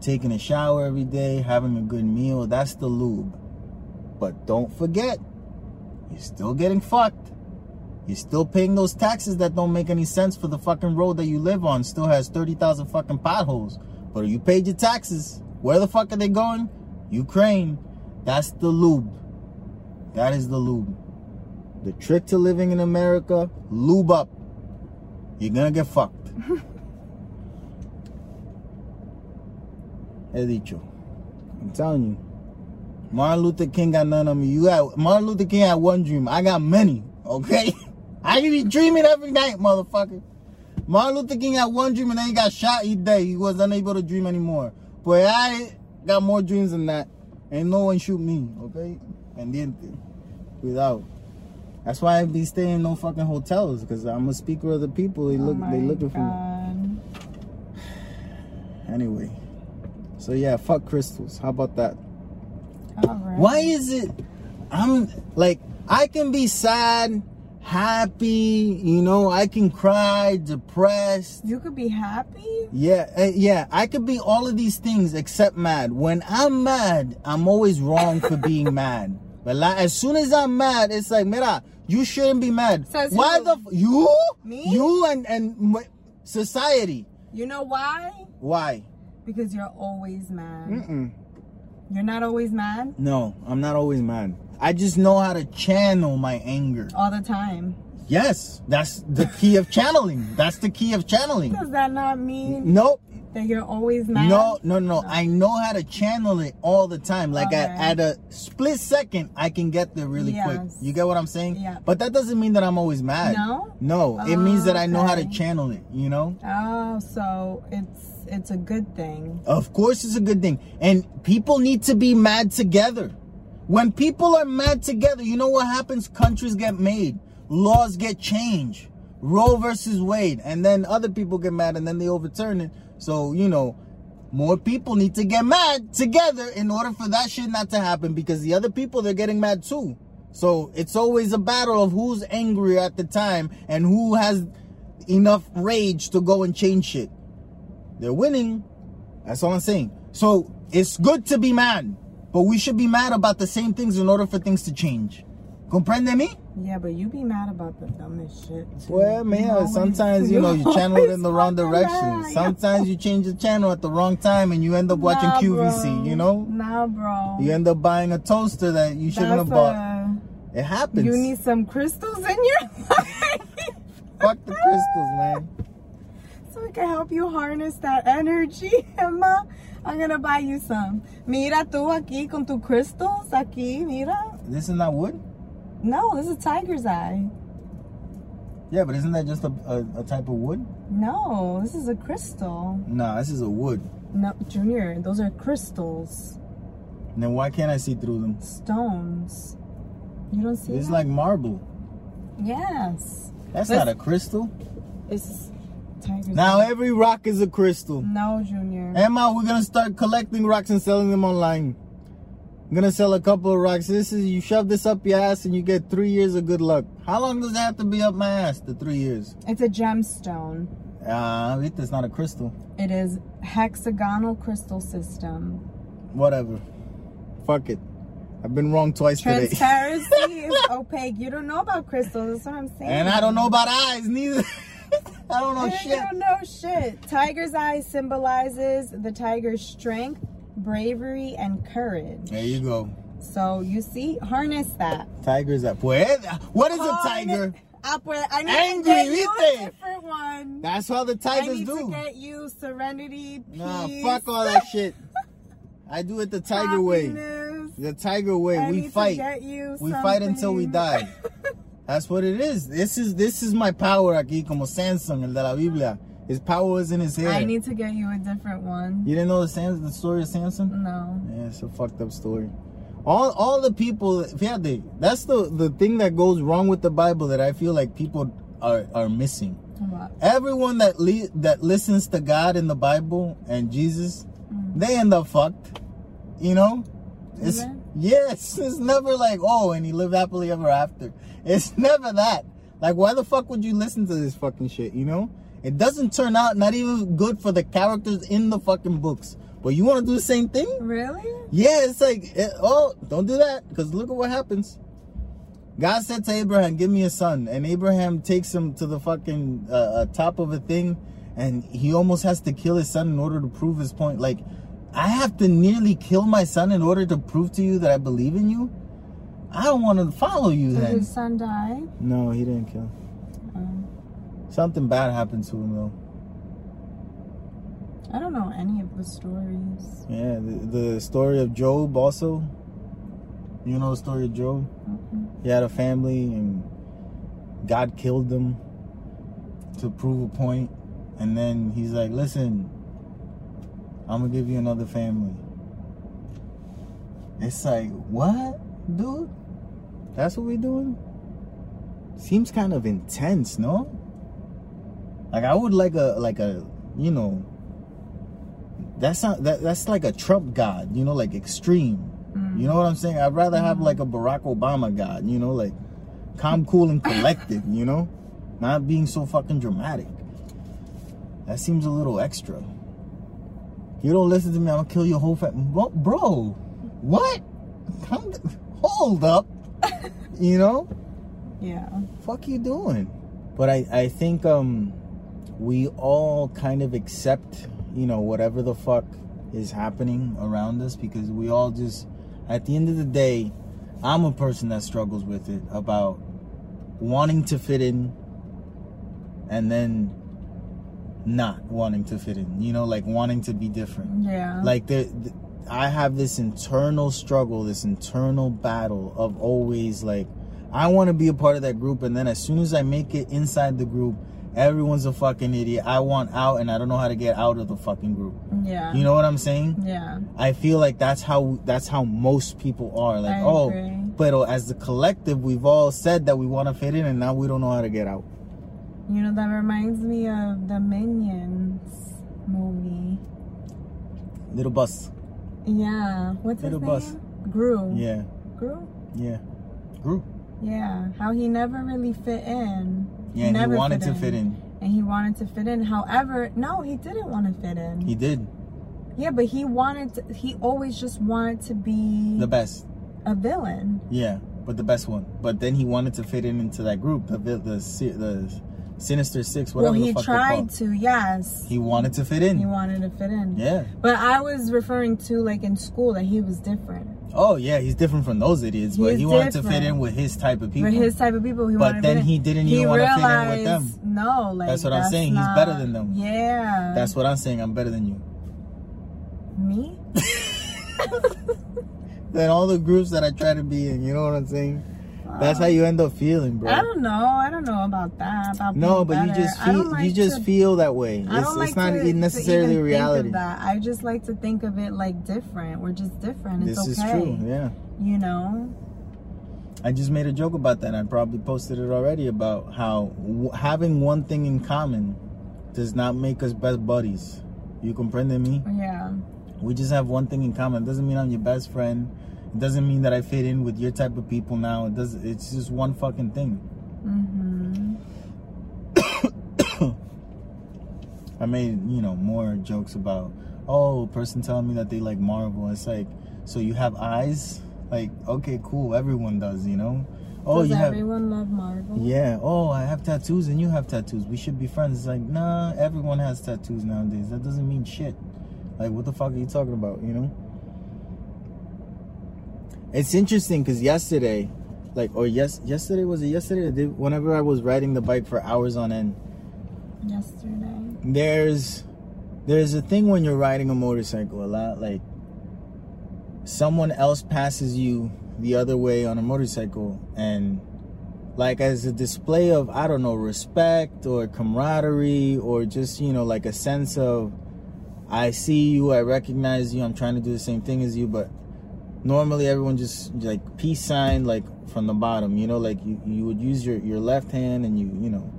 Speaker 1: taking a shower every day, having a good meal. That's the lube. But don't forget, you're still getting fucked. You're still paying those taxes that don't make any sense for the fucking road that you live on. Still has 30,000 fucking potholes. But you paid your taxes. Where the fuck are they going? Ukraine. That's the lube. That is the lube. The trick to living in America, lube up. You're gonna get fucked. He dicho. I'm telling you. Martin Luther King got none of me. You got Martin Luther King had one dream. I got many. Okay? I can be dreaming every night, motherfucker. Martin Luther King had one dream and then he got shot. each day. He was unable to dream anymore. But I got more dreams than that. Ain't no one shoot me. Okay? And then Without. That's why I be staying in no fucking hotels because I'm a speaker of the people. They
Speaker 2: Oh
Speaker 1: look.
Speaker 2: my
Speaker 1: they looking for me. Anyway. So yeah, fuck crystals. How about that?
Speaker 2: All right.
Speaker 1: Why is it I'm like I can be sad, happy, you know, I can cry, depressed.
Speaker 2: You could be happy.
Speaker 1: Yeah, eh, yeah, I could be all of these things except mad. When I'm mad, I'm always wrong for being mad. But like, as soon as I'm mad, it's like, mira, you shouldn't be mad. Why the f- you?
Speaker 2: Me?
Speaker 1: You and and m- society.
Speaker 2: You know why?
Speaker 1: Why?
Speaker 2: Because you're always mad.
Speaker 1: Mm-mm.
Speaker 2: You're not always mad
Speaker 1: No, I'm not always mad. I just know how to channel my anger.
Speaker 2: all the time.
Speaker 1: Yes, that's the key of channeling. That's the key of channeling.
Speaker 2: Does that not mean
Speaker 1: Nope.
Speaker 2: that you're always mad?
Speaker 1: No, no, no. I know how to channel it all the time. Like at,
Speaker 2: Okay.
Speaker 1: at a split second, I can get there really quick. You get what I'm saying?
Speaker 2: Yeah.
Speaker 1: But that doesn't mean that I'm always mad.
Speaker 2: No?
Speaker 1: No, it means that I know how to channel it, you know?
Speaker 2: Oh, so it's it's a good thing.
Speaker 1: Of course, it's a good thing. And people need to be mad together. When people are mad together, you know what happens? Countries get made, laws get changed. Roe versus Wade, and then other people get mad, and then they overturn it. So you know, more people need to get mad together in order for that shit not to happen. Because the other people they're getting mad too. So it's always a battle of who's angrier at the time and who has enough rage to go and change shit. They're winning. That's all I'm saying. So it's good to be mad, but we should be mad about the same things in order for things to change. Comprende me?
Speaker 2: Yeah, but you be mad about the dumbest shit. Too.
Speaker 1: Well,
Speaker 2: You
Speaker 1: man, sometimes you know you channel it in the wrong direction. Sometimes you change the channel at the wrong time and you end up watching
Speaker 2: Nah,
Speaker 1: QVC.
Speaker 2: bro.
Speaker 1: You know,
Speaker 2: Nah, bro.
Speaker 1: you end up buying a toaster that you shouldn't
Speaker 2: That's
Speaker 1: have bought.
Speaker 2: a-
Speaker 1: It happens.
Speaker 2: you need some crystals in your life.
Speaker 1: Fuck the crystals, man.
Speaker 2: So we can help you harness that energy, Emma. I'm gonna buy you some. Mira tú aquí con tu crystals aquí, mira.
Speaker 1: This is not wood.
Speaker 2: No, this is a tiger's eye.
Speaker 1: Yeah, but isn't that just a, a, a type of wood?
Speaker 2: No, this is a crystal.
Speaker 1: Nah, this is a wood.
Speaker 2: No, Junior, those are crystals.
Speaker 1: And then why can't I see through them?
Speaker 2: Stones. You don't see
Speaker 1: It's
Speaker 2: that?
Speaker 1: like marble.
Speaker 2: Yes.
Speaker 1: That's
Speaker 2: Let's-
Speaker 1: not a crystal.
Speaker 2: It's tiger's
Speaker 1: Now every rock is a crystal.
Speaker 2: No, Junior.
Speaker 1: Emma, we're gonna start collecting rocks and selling them online. I'm gonna sell a couple of rocks. This is you shove this up your ass and you get three years of good luck. How long does it have to be up my ass? The three years.
Speaker 2: It's a gemstone.
Speaker 1: Ah, uh, it's not a crystal.
Speaker 2: It is hexagonal crystal system.
Speaker 1: Whatever. Fuck it. I've been wrong twice today.
Speaker 2: Transparency is opaque. You don't know about crystals. That's what I'm saying.
Speaker 1: and I don't know about eyes neither. I don't know shit.
Speaker 2: don't know shit. Tiger's eye symbolizes the tiger's strength, bravery, and courage.
Speaker 1: There you go.
Speaker 2: So you see, harness that.
Speaker 1: Tiger's up. What? What is a tiger?
Speaker 2: Ah, I need
Speaker 1: Angry,
Speaker 2: to get you a different one.
Speaker 1: That's how the tigers do.
Speaker 2: I need
Speaker 1: do.
Speaker 2: to get you serenity, peace,
Speaker 1: Nah, fuck all that shit. I do it the tiger way. The tiger way.
Speaker 2: I
Speaker 1: we fight. We fight until we die. That's what it is. This is this is my power aquí, como Samson, el de la Biblia. His power is in his hair.
Speaker 2: I need to get you a different one.
Speaker 1: you didn't know the Sam, the story of Samson?
Speaker 2: No.
Speaker 1: Yeah, it's a fucked up story. All all the people, fíjate, that's the the thing that goes wrong with the Bible that I feel like people are are missing.
Speaker 2: What?
Speaker 1: Everyone that le- that listens to God in the Bible and Jesus,
Speaker 2: Mm.
Speaker 1: they end up fucked. You know? It's
Speaker 2: they?
Speaker 1: Yes, it's never like, oh, and he lived happily ever after. It's never that. Like why the fuck would you listen to this fucking shit, you know? It doesn't turn out not even good for the characters in the fucking books. But you want to do the same thing?
Speaker 2: Really?
Speaker 1: Yeah, it's like, eh, oh, don't do that, because look at what happens. God said to Abraham, "Give me a son," and Abraham takes him to the fucking uh, uh, top of a thing, and he almost has to kill his son in order to prove his point. Like, I have to nearly kill my son in order to prove to you that I believe in you. I don't want to follow you
Speaker 2: Did
Speaker 1: then.
Speaker 2: his son die?
Speaker 1: No, he didn't kill.
Speaker 2: Um,
Speaker 1: Something bad happened to him though.
Speaker 2: I don't know any of the stories.
Speaker 1: Yeah, the, the story of Job also. You know the story of Job.
Speaker 2: Mm-mm.
Speaker 1: He had a family and God killed them to prove a point. And then he's like, listen, I'm gonna give you another family. It's like, what, dude? That's what we're doing? Seems kind of intense, no? Like I would like a like a you know that's not that that's like a Trump god, you know, like extreme.
Speaker 2: Mm.
Speaker 1: You know what I'm saying? I'd rather have like a Barack Obama God, you know, like calm, cool, and collected, you know? Not being so fucking dramatic. That seems a little extra. You don't listen to me, I'm gonna kill your whole family. Bro, bro, what? Come, hold up. you know?
Speaker 2: Yeah.
Speaker 1: Fuck you doing? But I, I think um we all kind of accept, you know, whatever the fuck is happening around us because we all just at the end of the day, I'm a person that struggles with it about wanting to fit in and then not wanting to fit in. You know, like wanting to be different
Speaker 2: Yeah.
Speaker 1: like the, the i have this internal struggle this internal battle of always like i want to be a part of that group and then as soon as i make it inside the group everyone's a fucking idiot i want out and i don't know how to get out of the fucking group
Speaker 2: yeah.
Speaker 1: you know what i'm saying
Speaker 2: Yeah.
Speaker 1: i feel like that's how that's how most people are like oh but as the collective we've all said that we want to fit in and now we don't know how to get out
Speaker 2: You know, that reminds me of the Minions movie.
Speaker 1: little bus
Speaker 2: Yeah. What's his
Speaker 1: Little
Speaker 2: name?
Speaker 1: bus.
Speaker 2: Gru.
Speaker 1: yeah
Speaker 2: Gru?
Speaker 1: yeah group
Speaker 2: Yeah. How he never really fit in.
Speaker 1: yeah and he
Speaker 2: never
Speaker 1: wanted to fit in
Speaker 2: And he wanted to fit in. However, no, he didn't want to fit in.
Speaker 1: he did
Speaker 2: yeah, but he wanted to, he always just wanted to be
Speaker 1: the best
Speaker 2: a villain.
Speaker 1: Yeah, but the best one. But then he wanted to fit in into that group, the the the, the Sinister Six, whatever
Speaker 2: well, he
Speaker 1: the fuck they're
Speaker 2: tried to, yes.
Speaker 1: He wanted to fit in.
Speaker 2: He wanted to fit in.
Speaker 1: yeah.
Speaker 2: But I was referring to like in school that he was different.
Speaker 1: Oh yeah, he's different from those idiots, but he wanted to fit in with his type of people.
Speaker 2: With his type of people, he
Speaker 1: But
Speaker 2: wanted
Speaker 1: then
Speaker 2: to
Speaker 1: he didn't
Speaker 2: He
Speaker 1: even wanna fit in with them.
Speaker 2: No, like
Speaker 1: That's what I'm saying. He's better than them.
Speaker 2: Yeah.
Speaker 1: That's what I'm saying. I'm better than you.
Speaker 2: me.
Speaker 1: Than all the groups that I try to be in. You know what I'm saying? That's how um, you end up feeling, bro.
Speaker 2: I don't know. I don't know about that. About
Speaker 1: No, but you just feel
Speaker 2: like
Speaker 1: you just
Speaker 2: to-
Speaker 1: feel that way.
Speaker 2: I
Speaker 1: It's,
Speaker 2: don't like
Speaker 1: it's not
Speaker 2: to,
Speaker 1: necessarily
Speaker 2: to
Speaker 1: reality.
Speaker 2: Think of that. I just like to think of it like different. We're just different. It's
Speaker 1: This
Speaker 2: okay.
Speaker 1: is true. Yeah.
Speaker 2: You know.
Speaker 1: I just made a joke about that. I probably posted it already about how w- having one thing in common does not make us best buddies. You comprende me?
Speaker 2: Yeah.
Speaker 1: We just have one thing in common. It doesn't mean I'm your best friend. It doesn't mean that I fit in with your type of people now. It does. It's just one fucking thing.
Speaker 2: Mhm.
Speaker 1: I made you know more jokes about oh, person telling me that they like Marvel. It's like so you have eyes. Like okay, cool. Everyone does, you know. Oh,
Speaker 2: Does
Speaker 1: you have
Speaker 2: everyone love Marvel?
Speaker 1: Yeah. Oh, I have tattoos and you have tattoos. We should be friends. It's like, nah, everyone has tattoos nowadays. That doesn't mean shit. Like, what the fuck are you talking about, you know? It's interesting because yesterday, like, or yes, yesterday, was it yesterday? Whenever I was riding the bike for hours on end,
Speaker 2: Yesterday.
Speaker 1: there's there's a thing when you're riding a motorcycle a lot like someone else passes you the other way on a motorcycle and like as a display of i don't know respect or camaraderie or just you know like a sense of i see you i recognize you i'm trying to do the same thing as you but normally everyone just like peace sign like from the bottom you know like you, you would use your your left hand and you you know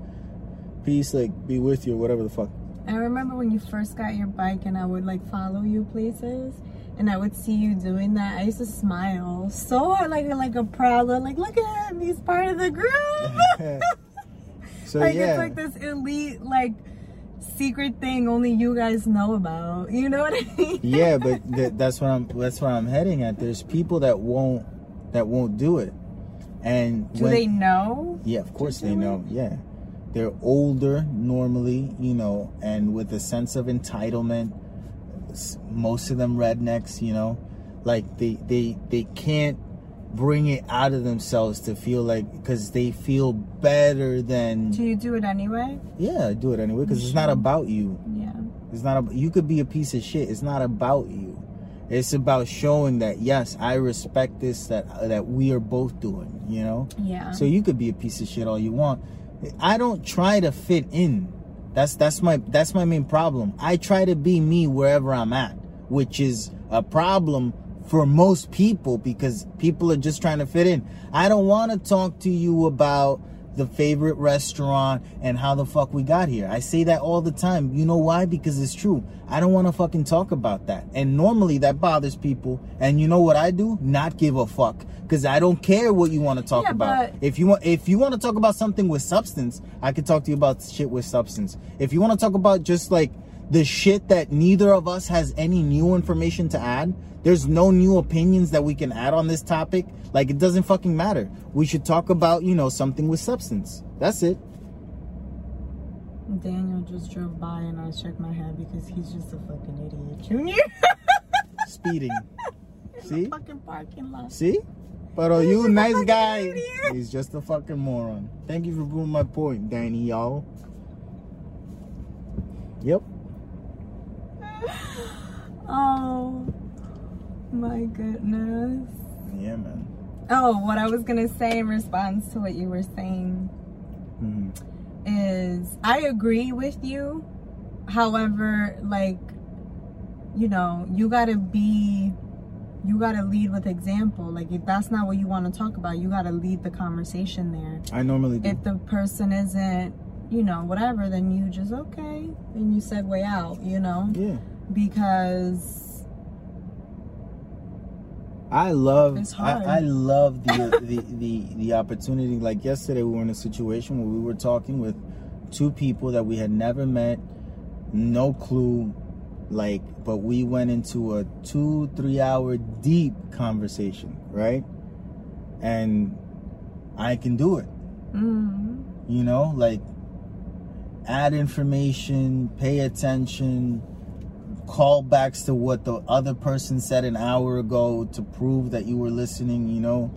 Speaker 1: peace like be with you whatever the fuck
Speaker 2: I remember when you first got your bike and I would like follow you places and I would see you doing that. I used to smile so hard, like like a proud like look at him, he's part of the group.
Speaker 1: so
Speaker 2: like
Speaker 1: yeah
Speaker 2: it's like this elite like secret thing only you guys know about. You know what I mean?
Speaker 1: yeah but th- that's what i'm that's where i'm heading at there's people that won't that won't do it and
Speaker 2: Do
Speaker 1: when-
Speaker 2: they know?
Speaker 1: yeah of course they know yeah they're older normally you know and with a sense of entitlement most of them rednecks you know like they they they can't bring it out of themselves to feel like because they feel better than
Speaker 2: Do you do it anyway?
Speaker 1: yeah I do it anyway because it's not
Speaker 2: mm-hmm.
Speaker 1: about you
Speaker 2: Yeah.
Speaker 1: It's not. About, you could be a piece of shit. It's not about you. It's about showing that yes, I respect this. That that we are both doing. You know.
Speaker 2: Yeah.
Speaker 1: So you could be a piece of shit all you want. I don't try to fit in. That's that's my that's my main problem. I try to be me wherever I'm at, which is a problem for most people because people are just trying to fit in. I don't want to talk to you about the favorite restaurant and how the fuck we got here. I say that all the time. You know why? Because it's true. I don't want to fucking talk about that. And normally that bothers people. And you know what I do? Not give a fuck. Cause I don't care what you want to talk
Speaker 2: Yeah,
Speaker 1: about.
Speaker 2: but-
Speaker 1: If you want, if you want to talk about something with substance, I could talk to you about shit with substance. If you want to talk about just like the shit that neither of us has any new information to add, there's no new opinions that we can add on this topic. Like it doesn't fucking matter. We should talk about you know something with substance. That's it.
Speaker 2: Daniel just drove by and I shook my head because he's just a fucking idiot. Junior.
Speaker 1: Speeding. See,
Speaker 2: fucking parking lot.
Speaker 1: see. But
Speaker 2: He's
Speaker 1: you
Speaker 2: a
Speaker 1: nice guy.
Speaker 2: idiot.
Speaker 1: He's just a fucking moron. Thank you for proving my point, Danny, y'all. Yep.
Speaker 2: Oh my goodness.
Speaker 1: Yeah, man.
Speaker 2: Oh, what I was gonna say in response to what you were saying
Speaker 1: Mhm.
Speaker 2: is I agree with you. However, like, you know, you gotta be, you gotta lead with example. Like, if that's not what you want to talk about, you gotta lead the conversation there.
Speaker 1: I normally do.
Speaker 2: If the person isn't, you know, whatever, then you just, okay, and you segue out, you know?
Speaker 1: yeah.
Speaker 2: Because,
Speaker 1: I love
Speaker 2: It's hard.
Speaker 1: I, I love the, the the the opportunity. Like yesterday, we were in a situation where we were talking with two people that we had never met, no clue, like, but we went into a two three hour deep conversation, right? and I can do it.
Speaker 2: Mm.
Speaker 1: You know, like add information, pay attention, callbacks to what the other person said an hour ago to prove that you were listening, you know.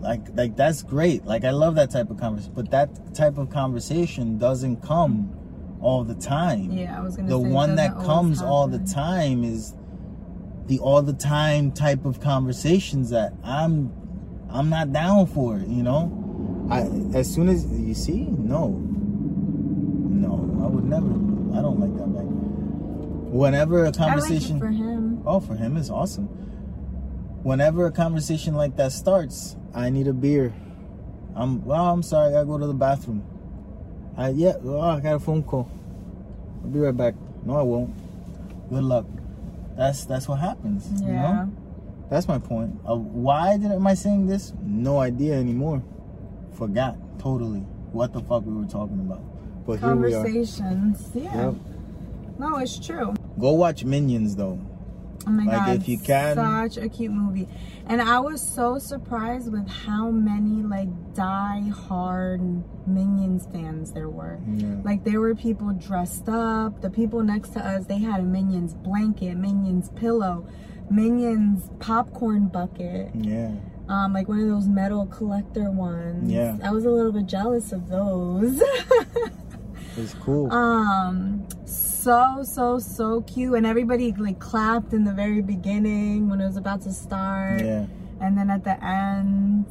Speaker 1: Like like that's great. Like I love that type of conversation, but that type of conversation doesn't come all the time.
Speaker 2: Yeah, I was gonna
Speaker 1: The
Speaker 2: say, it
Speaker 1: one that comes all the time is the all the time type of conversations that I'm I'm not down for, you know? I as soon as you see, no. No, I would never. I don't like that back. Whenever a
Speaker 2: I like it
Speaker 1: conversation
Speaker 2: for him.
Speaker 1: Oh, for him it's awesome. Whenever a conversation like that starts, I need a beer. I'm well, I'm sorry, I gotta go to the bathroom. I yeah, oh, I got a phone call. I'll be right back. No, I won't. Good luck. That's that's what happens.
Speaker 2: Yeah.
Speaker 1: You know? That's my point. Uh, why did am I saying this? No idea anymore. Forgot totally what the fuck we were talking about. But here we are.
Speaker 2: Conversations. Yeah.
Speaker 1: Yep.
Speaker 2: No, it's true.
Speaker 1: Go watch Minions though.
Speaker 2: Oh my
Speaker 1: Like,
Speaker 2: god,
Speaker 1: if you can-
Speaker 2: such a cute movie. And I was so surprised with how many like die hard Minions fans there were.
Speaker 1: Yeah.
Speaker 2: Like there were people dressed up. The people next to us, they had a Minions blanket, Minions pillow, Minions popcorn bucket.
Speaker 1: Yeah.
Speaker 2: Um, like one of those metal collector ones.
Speaker 1: Yeah.
Speaker 2: I was a little bit jealous of those.
Speaker 1: It's cool.
Speaker 2: um so so so so cute and everybody like clapped in the very beginning when it was about to start
Speaker 1: yeah.
Speaker 2: and then at the end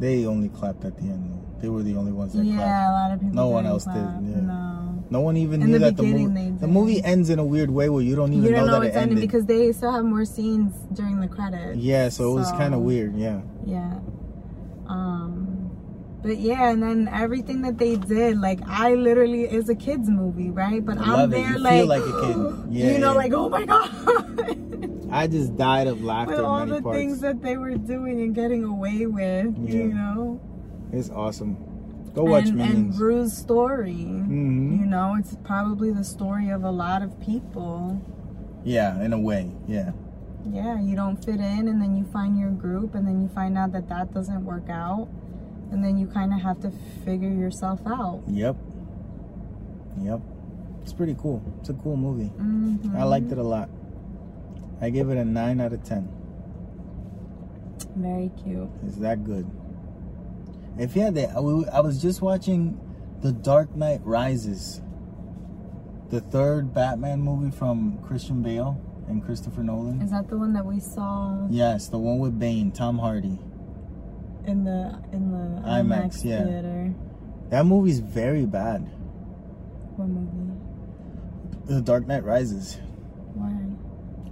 Speaker 1: They only clapped at the end. They were the only ones that
Speaker 2: yeah
Speaker 1: clapped.
Speaker 2: a lot of people
Speaker 1: No one else did, yeah.
Speaker 2: no
Speaker 1: No one even
Speaker 2: In
Speaker 1: knew that the movie the movie ends in a weird way where you don't even
Speaker 2: you don't know,
Speaker 1: that it ended.
Speaker 2: because they still have more scenes during the credits
Speaker 1: yeah, so it was kind of weird. Yeah.
Speaker 2: yeah um but yeah and then everything that they did like i literally is a kids movie right but
Speaker 1: I it.
Speaker 2: there like
Speaker 1: feel like a kid. Yeah,
Speaker 2: you know
Speaker 1: yeah.
Speaker 2: like oh my god
Speaker 1: I just died of laughter
Speaker 2: with all the
Speaker 1: parts.
Speaker 2: things that they were doing and getting away with,
Speaker 1: Yeah.
Speaker 2: you know.
Speaker 1: it's awesome. Go watch
Speaker 2: and, and. Gru's story,
Speaker 1: Mhm.
Speaker 2: you know, it's probably the story of a lot of people.
Speaker 1: yeah, in a way. Yeah.
Speaker 2: Yeah, you don't fit in, and then you find your group, and then you find out that that doesn't work out, and then you kind of have to figure yourself out.
Speaker 1: Yep. Yep. It's pretty cool. It's a cool movie.
Speaker 2: Mhm.
Speaker 1: I liked it a lot. I give it a nine out of ten.
Speaker 2: Very cute.
Speaker 1: It's that good. If you had that, I was just watching The Dark Knight Rises, the third Batman movie from Christian Bale and Christopher Nolan.
Speaker 2: Is that the one that we saw
Speaker 1: Yes, the one with Bane, Tom Hardy.
Speaker 2: In the in the
Speaker 1: IMAX,
Speaker 2: IMAX,
Speaker 1: yeah.
Speaker 2: theater?
Speaker 1: That movie's very bad.
Speaker 2: What movie?
Speaker 1: The Dark Knight Rises.
Speaker 2: Why?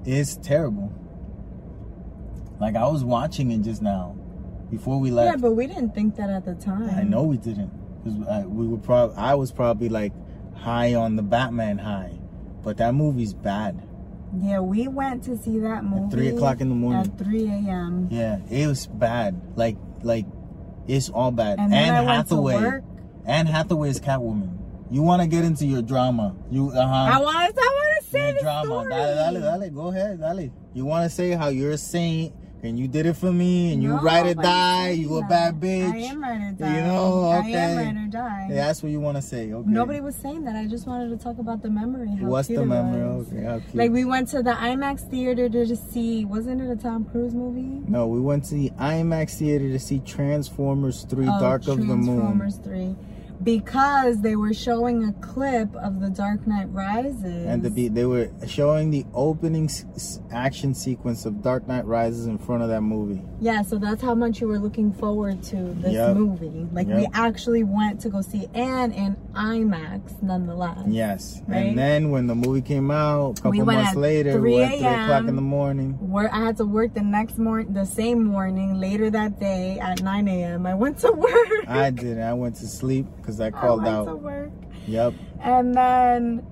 Speaker 1: It's terrible. Like I was watching it just now, before we left.
Speaker 2: Yeah, but we didn't think that at the time.
Speaker 1: I know we didn't, because we were probably I was probably like high on the Batman high, but that movie's bad.
Speaker 2: Yeah, we went to see that movie
Speaker 1: three o'clock in the morning.
Speaker 2: At 3 a.m.
Speaker 1: Yeah, it was bad. Like like it's all bad.
Speaker 2: And
Speaker 1: Anne Hathaway. Anne Hathaway is Catwoman. You want to get into your drama? You uh huh.
Speaker 2: I want to. I want to say
Speaker 1: Your
Speaker 2: the
Speaker 1: drama.
Speaker 2: story.
Speaker 1: Dale, dale, dale. Go ahead, dale. You want to say how you're a saint and you did it for me and you
Speaker 2: No,
Speaker 1: ride or die. You a bad bitch.
Speaker 2: I am ride or die.
Speaker 1: You know, okay.
Speaker 2: I am ride or die.
Speaker 1: Yeah, that's what you want to say. Okay.
Speaker 2: Nobody was saying that. I just wanted to talk about the memory. How
Speaker 1: What's the memory? Okay.
Speaker 2: Like we went to the IMAX theater to just see. Wasn't it a Tom Cruise movie?
Speaker 1: no, we went to the IMAX theater to see Transformers 3
Speaker 2: Oh,
Speaker 1: Dark of the Moon.
Speaker 2: Transformers Three, because they were showing a clip of the Dark Knight Rises.
Speaker 1: And the be they were showing the opening action sequence of Dark Knight Rises in front of that movie.
Speaker 2: Yeah, so that's how much you were looking forward to this
Speaker 1: Yep.
Speaker 2: movie. Like we actually went to go see and in IMAX nonetheless.
Speaker 1: Yes.
Speaker 2: Right?
Speaker 1: And then when the movie came out, a couple
Speaker 2: We
Speaker 1: months later,
Speaker 2: 3
Speaker 1: we went at 3 o'clock in the morning.
Speaker 2: Where I had to work the next morning, the same morning, later that day at 9 a.m. I went to work.
Speaker 1: I didn't. I went to sleep because I called
Speaker 2: went
Speaker 1: out.
Speaker 2: to work.
Speaker 1: Yep.
Speaker 2: And then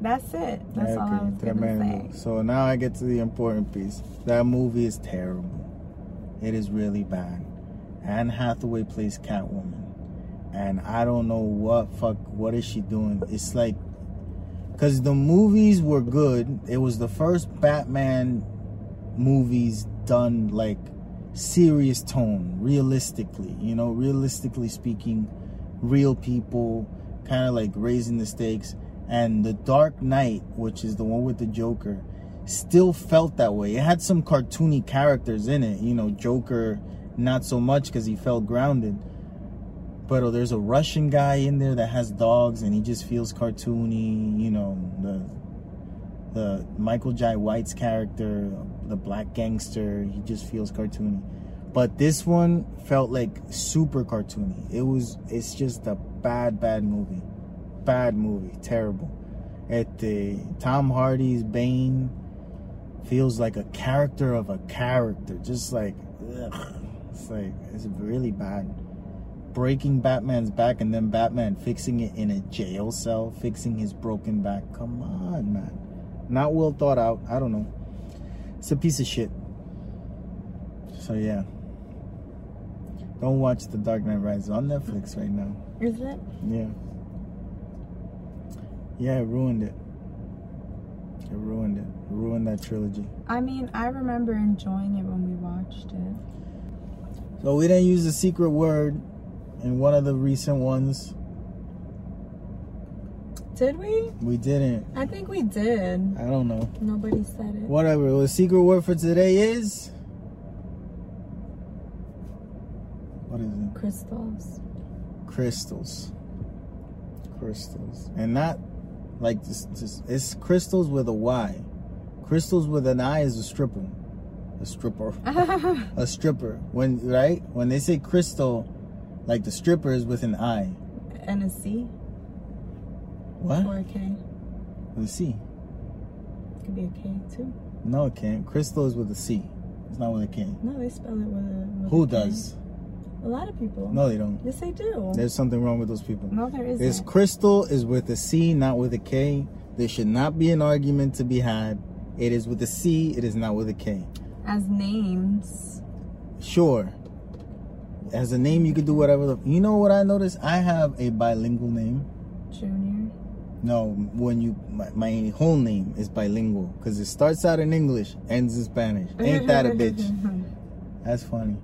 Speaker 2: that's it. That's all I
Speaker 1: Okay,
Speaker 2: was
Speaker 1: tremendo.
Speaker 2: say.
Speaker 1: So now I get to the important piece. That movie is terrible. It is really bad. Anne Hathaway plays Catwoman. And I don't know what fuck what is she doing. It's like cuz the movies were good. It was the first Batman movies done like serious tone, realistically. You know, realistically speaking, real people, kind of like raising the stakes. And The Dark Knight, which is the one with the Joker, still felt that way. It had some cartoony characters in it. You know, Joker, not so much because he felt grounded. But oh, there's a Russian guy in there that has dogs and he just feels cartoony. You know, the the Michael Jai White's character, the black gangster, he just feels cartoony. But this one felt like super cartoony. It was it's just a bad, bad movie. Bad movie. Terrible. At the Tom Hardy's Bane feels like a character of a character. Just like ugh. It's like it's really bad. Breaking Batman's back and then Batman fixing it in a jail cell, fixing his broken back. Come on, man. Not well thought out. I don't know. It's a piece of shit. So yeah. Don't watch The Dark Knight Rises on Netflix right now.
Speaker 2: Is it?
Speaker 1: Yeah. Yeah, it ruined it. It ruined it. it. Ruined that trilogy.
Speaker 2: I mean, I remember enjoying it when we watched it.
Speaker 1: So we didn't use the secret word in one of the recent ones.
Speaker 2: Did we?
Speaker 1: We didn't.
Speaker 2: I think we did.
Speaker 1: I don't know.
Speaker 2: Nobody said it.
Speaker 1: Whatever. Well, the secret word for today is. What is it?
Speaker 2: Crystals.
Speaker 1: Crystals. Crystals. And not like this, this, it's crystals with a Y. Crystals with an I is a stripper. A stripper. a stripper. When right? When they say crystal, like the stripper is with an I.
Speaker 2: And a C?
Speaker 1: What?
Speaker 2: Or a K?
Speaker 1: With a C.
Speaker 2: Could be a K too.
Speaker 1: No, it can't. Crystal is with a C. It's not with a K.
Speaker 2: No, they spell it with a. With
Speaker 1: Who
Speaker 2: a
Speaker 1: does?
Speaker 2: A lot of people.
Speaker 1: No, they don't.
Speaker 2: Yes, they do.
Speaker 1: There's something wrong with those people.
Speaker 2: no, there isn't.
Speaker 1: It's crystal is with a C, not with a K. There should not be an argument to be had. It is with a C. It is not with a K.
Speaker 2: As names.
Speaker 1: Sure. As a name, you could do whatever. The, you know what I noticed? I have a bilingual name.
Speaker 2: Junior.
Speaker 1: No, when you my, my whole name is bilingual because it starts out in English, ends in Spanish. Mm-hmm, Ain't that a mm-hmm, bitch? Mm-hmm. That's funny.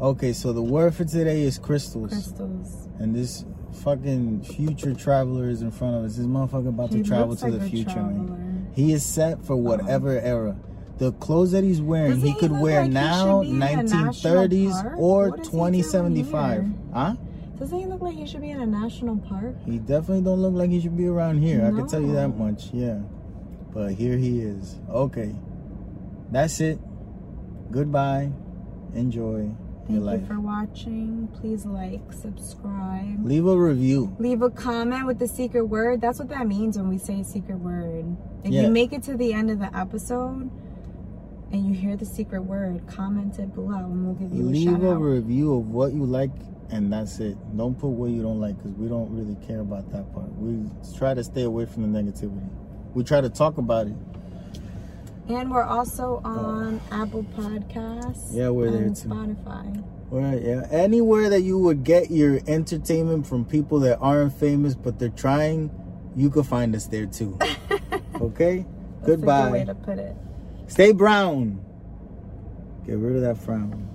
Speaker 1: Okay, so the word for today is crystals.
Speaker 2: Crystals.
Speaker 1: And this fucking future traveler is in front of us. This motherfucker about
Speaker 2: He
Speaker 1: to travel to
Speaker 2: like
Speaker 1: the future, man. He is set for uh-huh. whatever era. The clothes that he's wearing,
Speaker 2: Doesn't
Speaker 1: he could wear
Speaker 2: like
Speaker 1: now,
Speaker 2: should be in a national
Speaker 1: 1930s or
Speaker 2: What is he doing
Speaker 1: 2075. Huh?
Speaker 2: Doesn't he look like he should be in a national park?
Speaker 1: He definitely don't look like he should be around here. I can tell you that much. Yeah. But here he is. Okay. That's it. Goodbye. Enjoy
Speaker 2: Thank
Speaker 1: your life.
Speaker 2: you for watching. Please like, subscribe.
Speaker 1: Leave a review.
Speaker 2: Leave a comment with the secret word. That's what that means when we say secret word. If
Speaker 1: Yeah.
Speaker 2: you make it to the end of the episode and you hear the secret word, comment it below and we'll give you a
Speaker 1: Leave
Speaker 2: shout
Speaker 1: a
Speaker 2: out.
Speaker 1: review of what you like, and that's it. Don't put what you don't like because we don't really care about that part. We try to stay away from the negativity. We try to talk about it.
Speaker 2: And we're also uh, on Apple Podcasts.
Speaker 1: Yeah, we're there
Speaker 2: and
Speaker 1: too.
Speaker 2: Spotify.
Speaker 1: Right, yeah. Anywhere that you would get your entertainment from people that aren't famous but they're trying, you could find us there too. okay?
Speaker 2: That's a good way
Speaker 1: Goodbye.
Speaker 2: to put it.
Speaker 1: Stay brown. Get rid of that frown.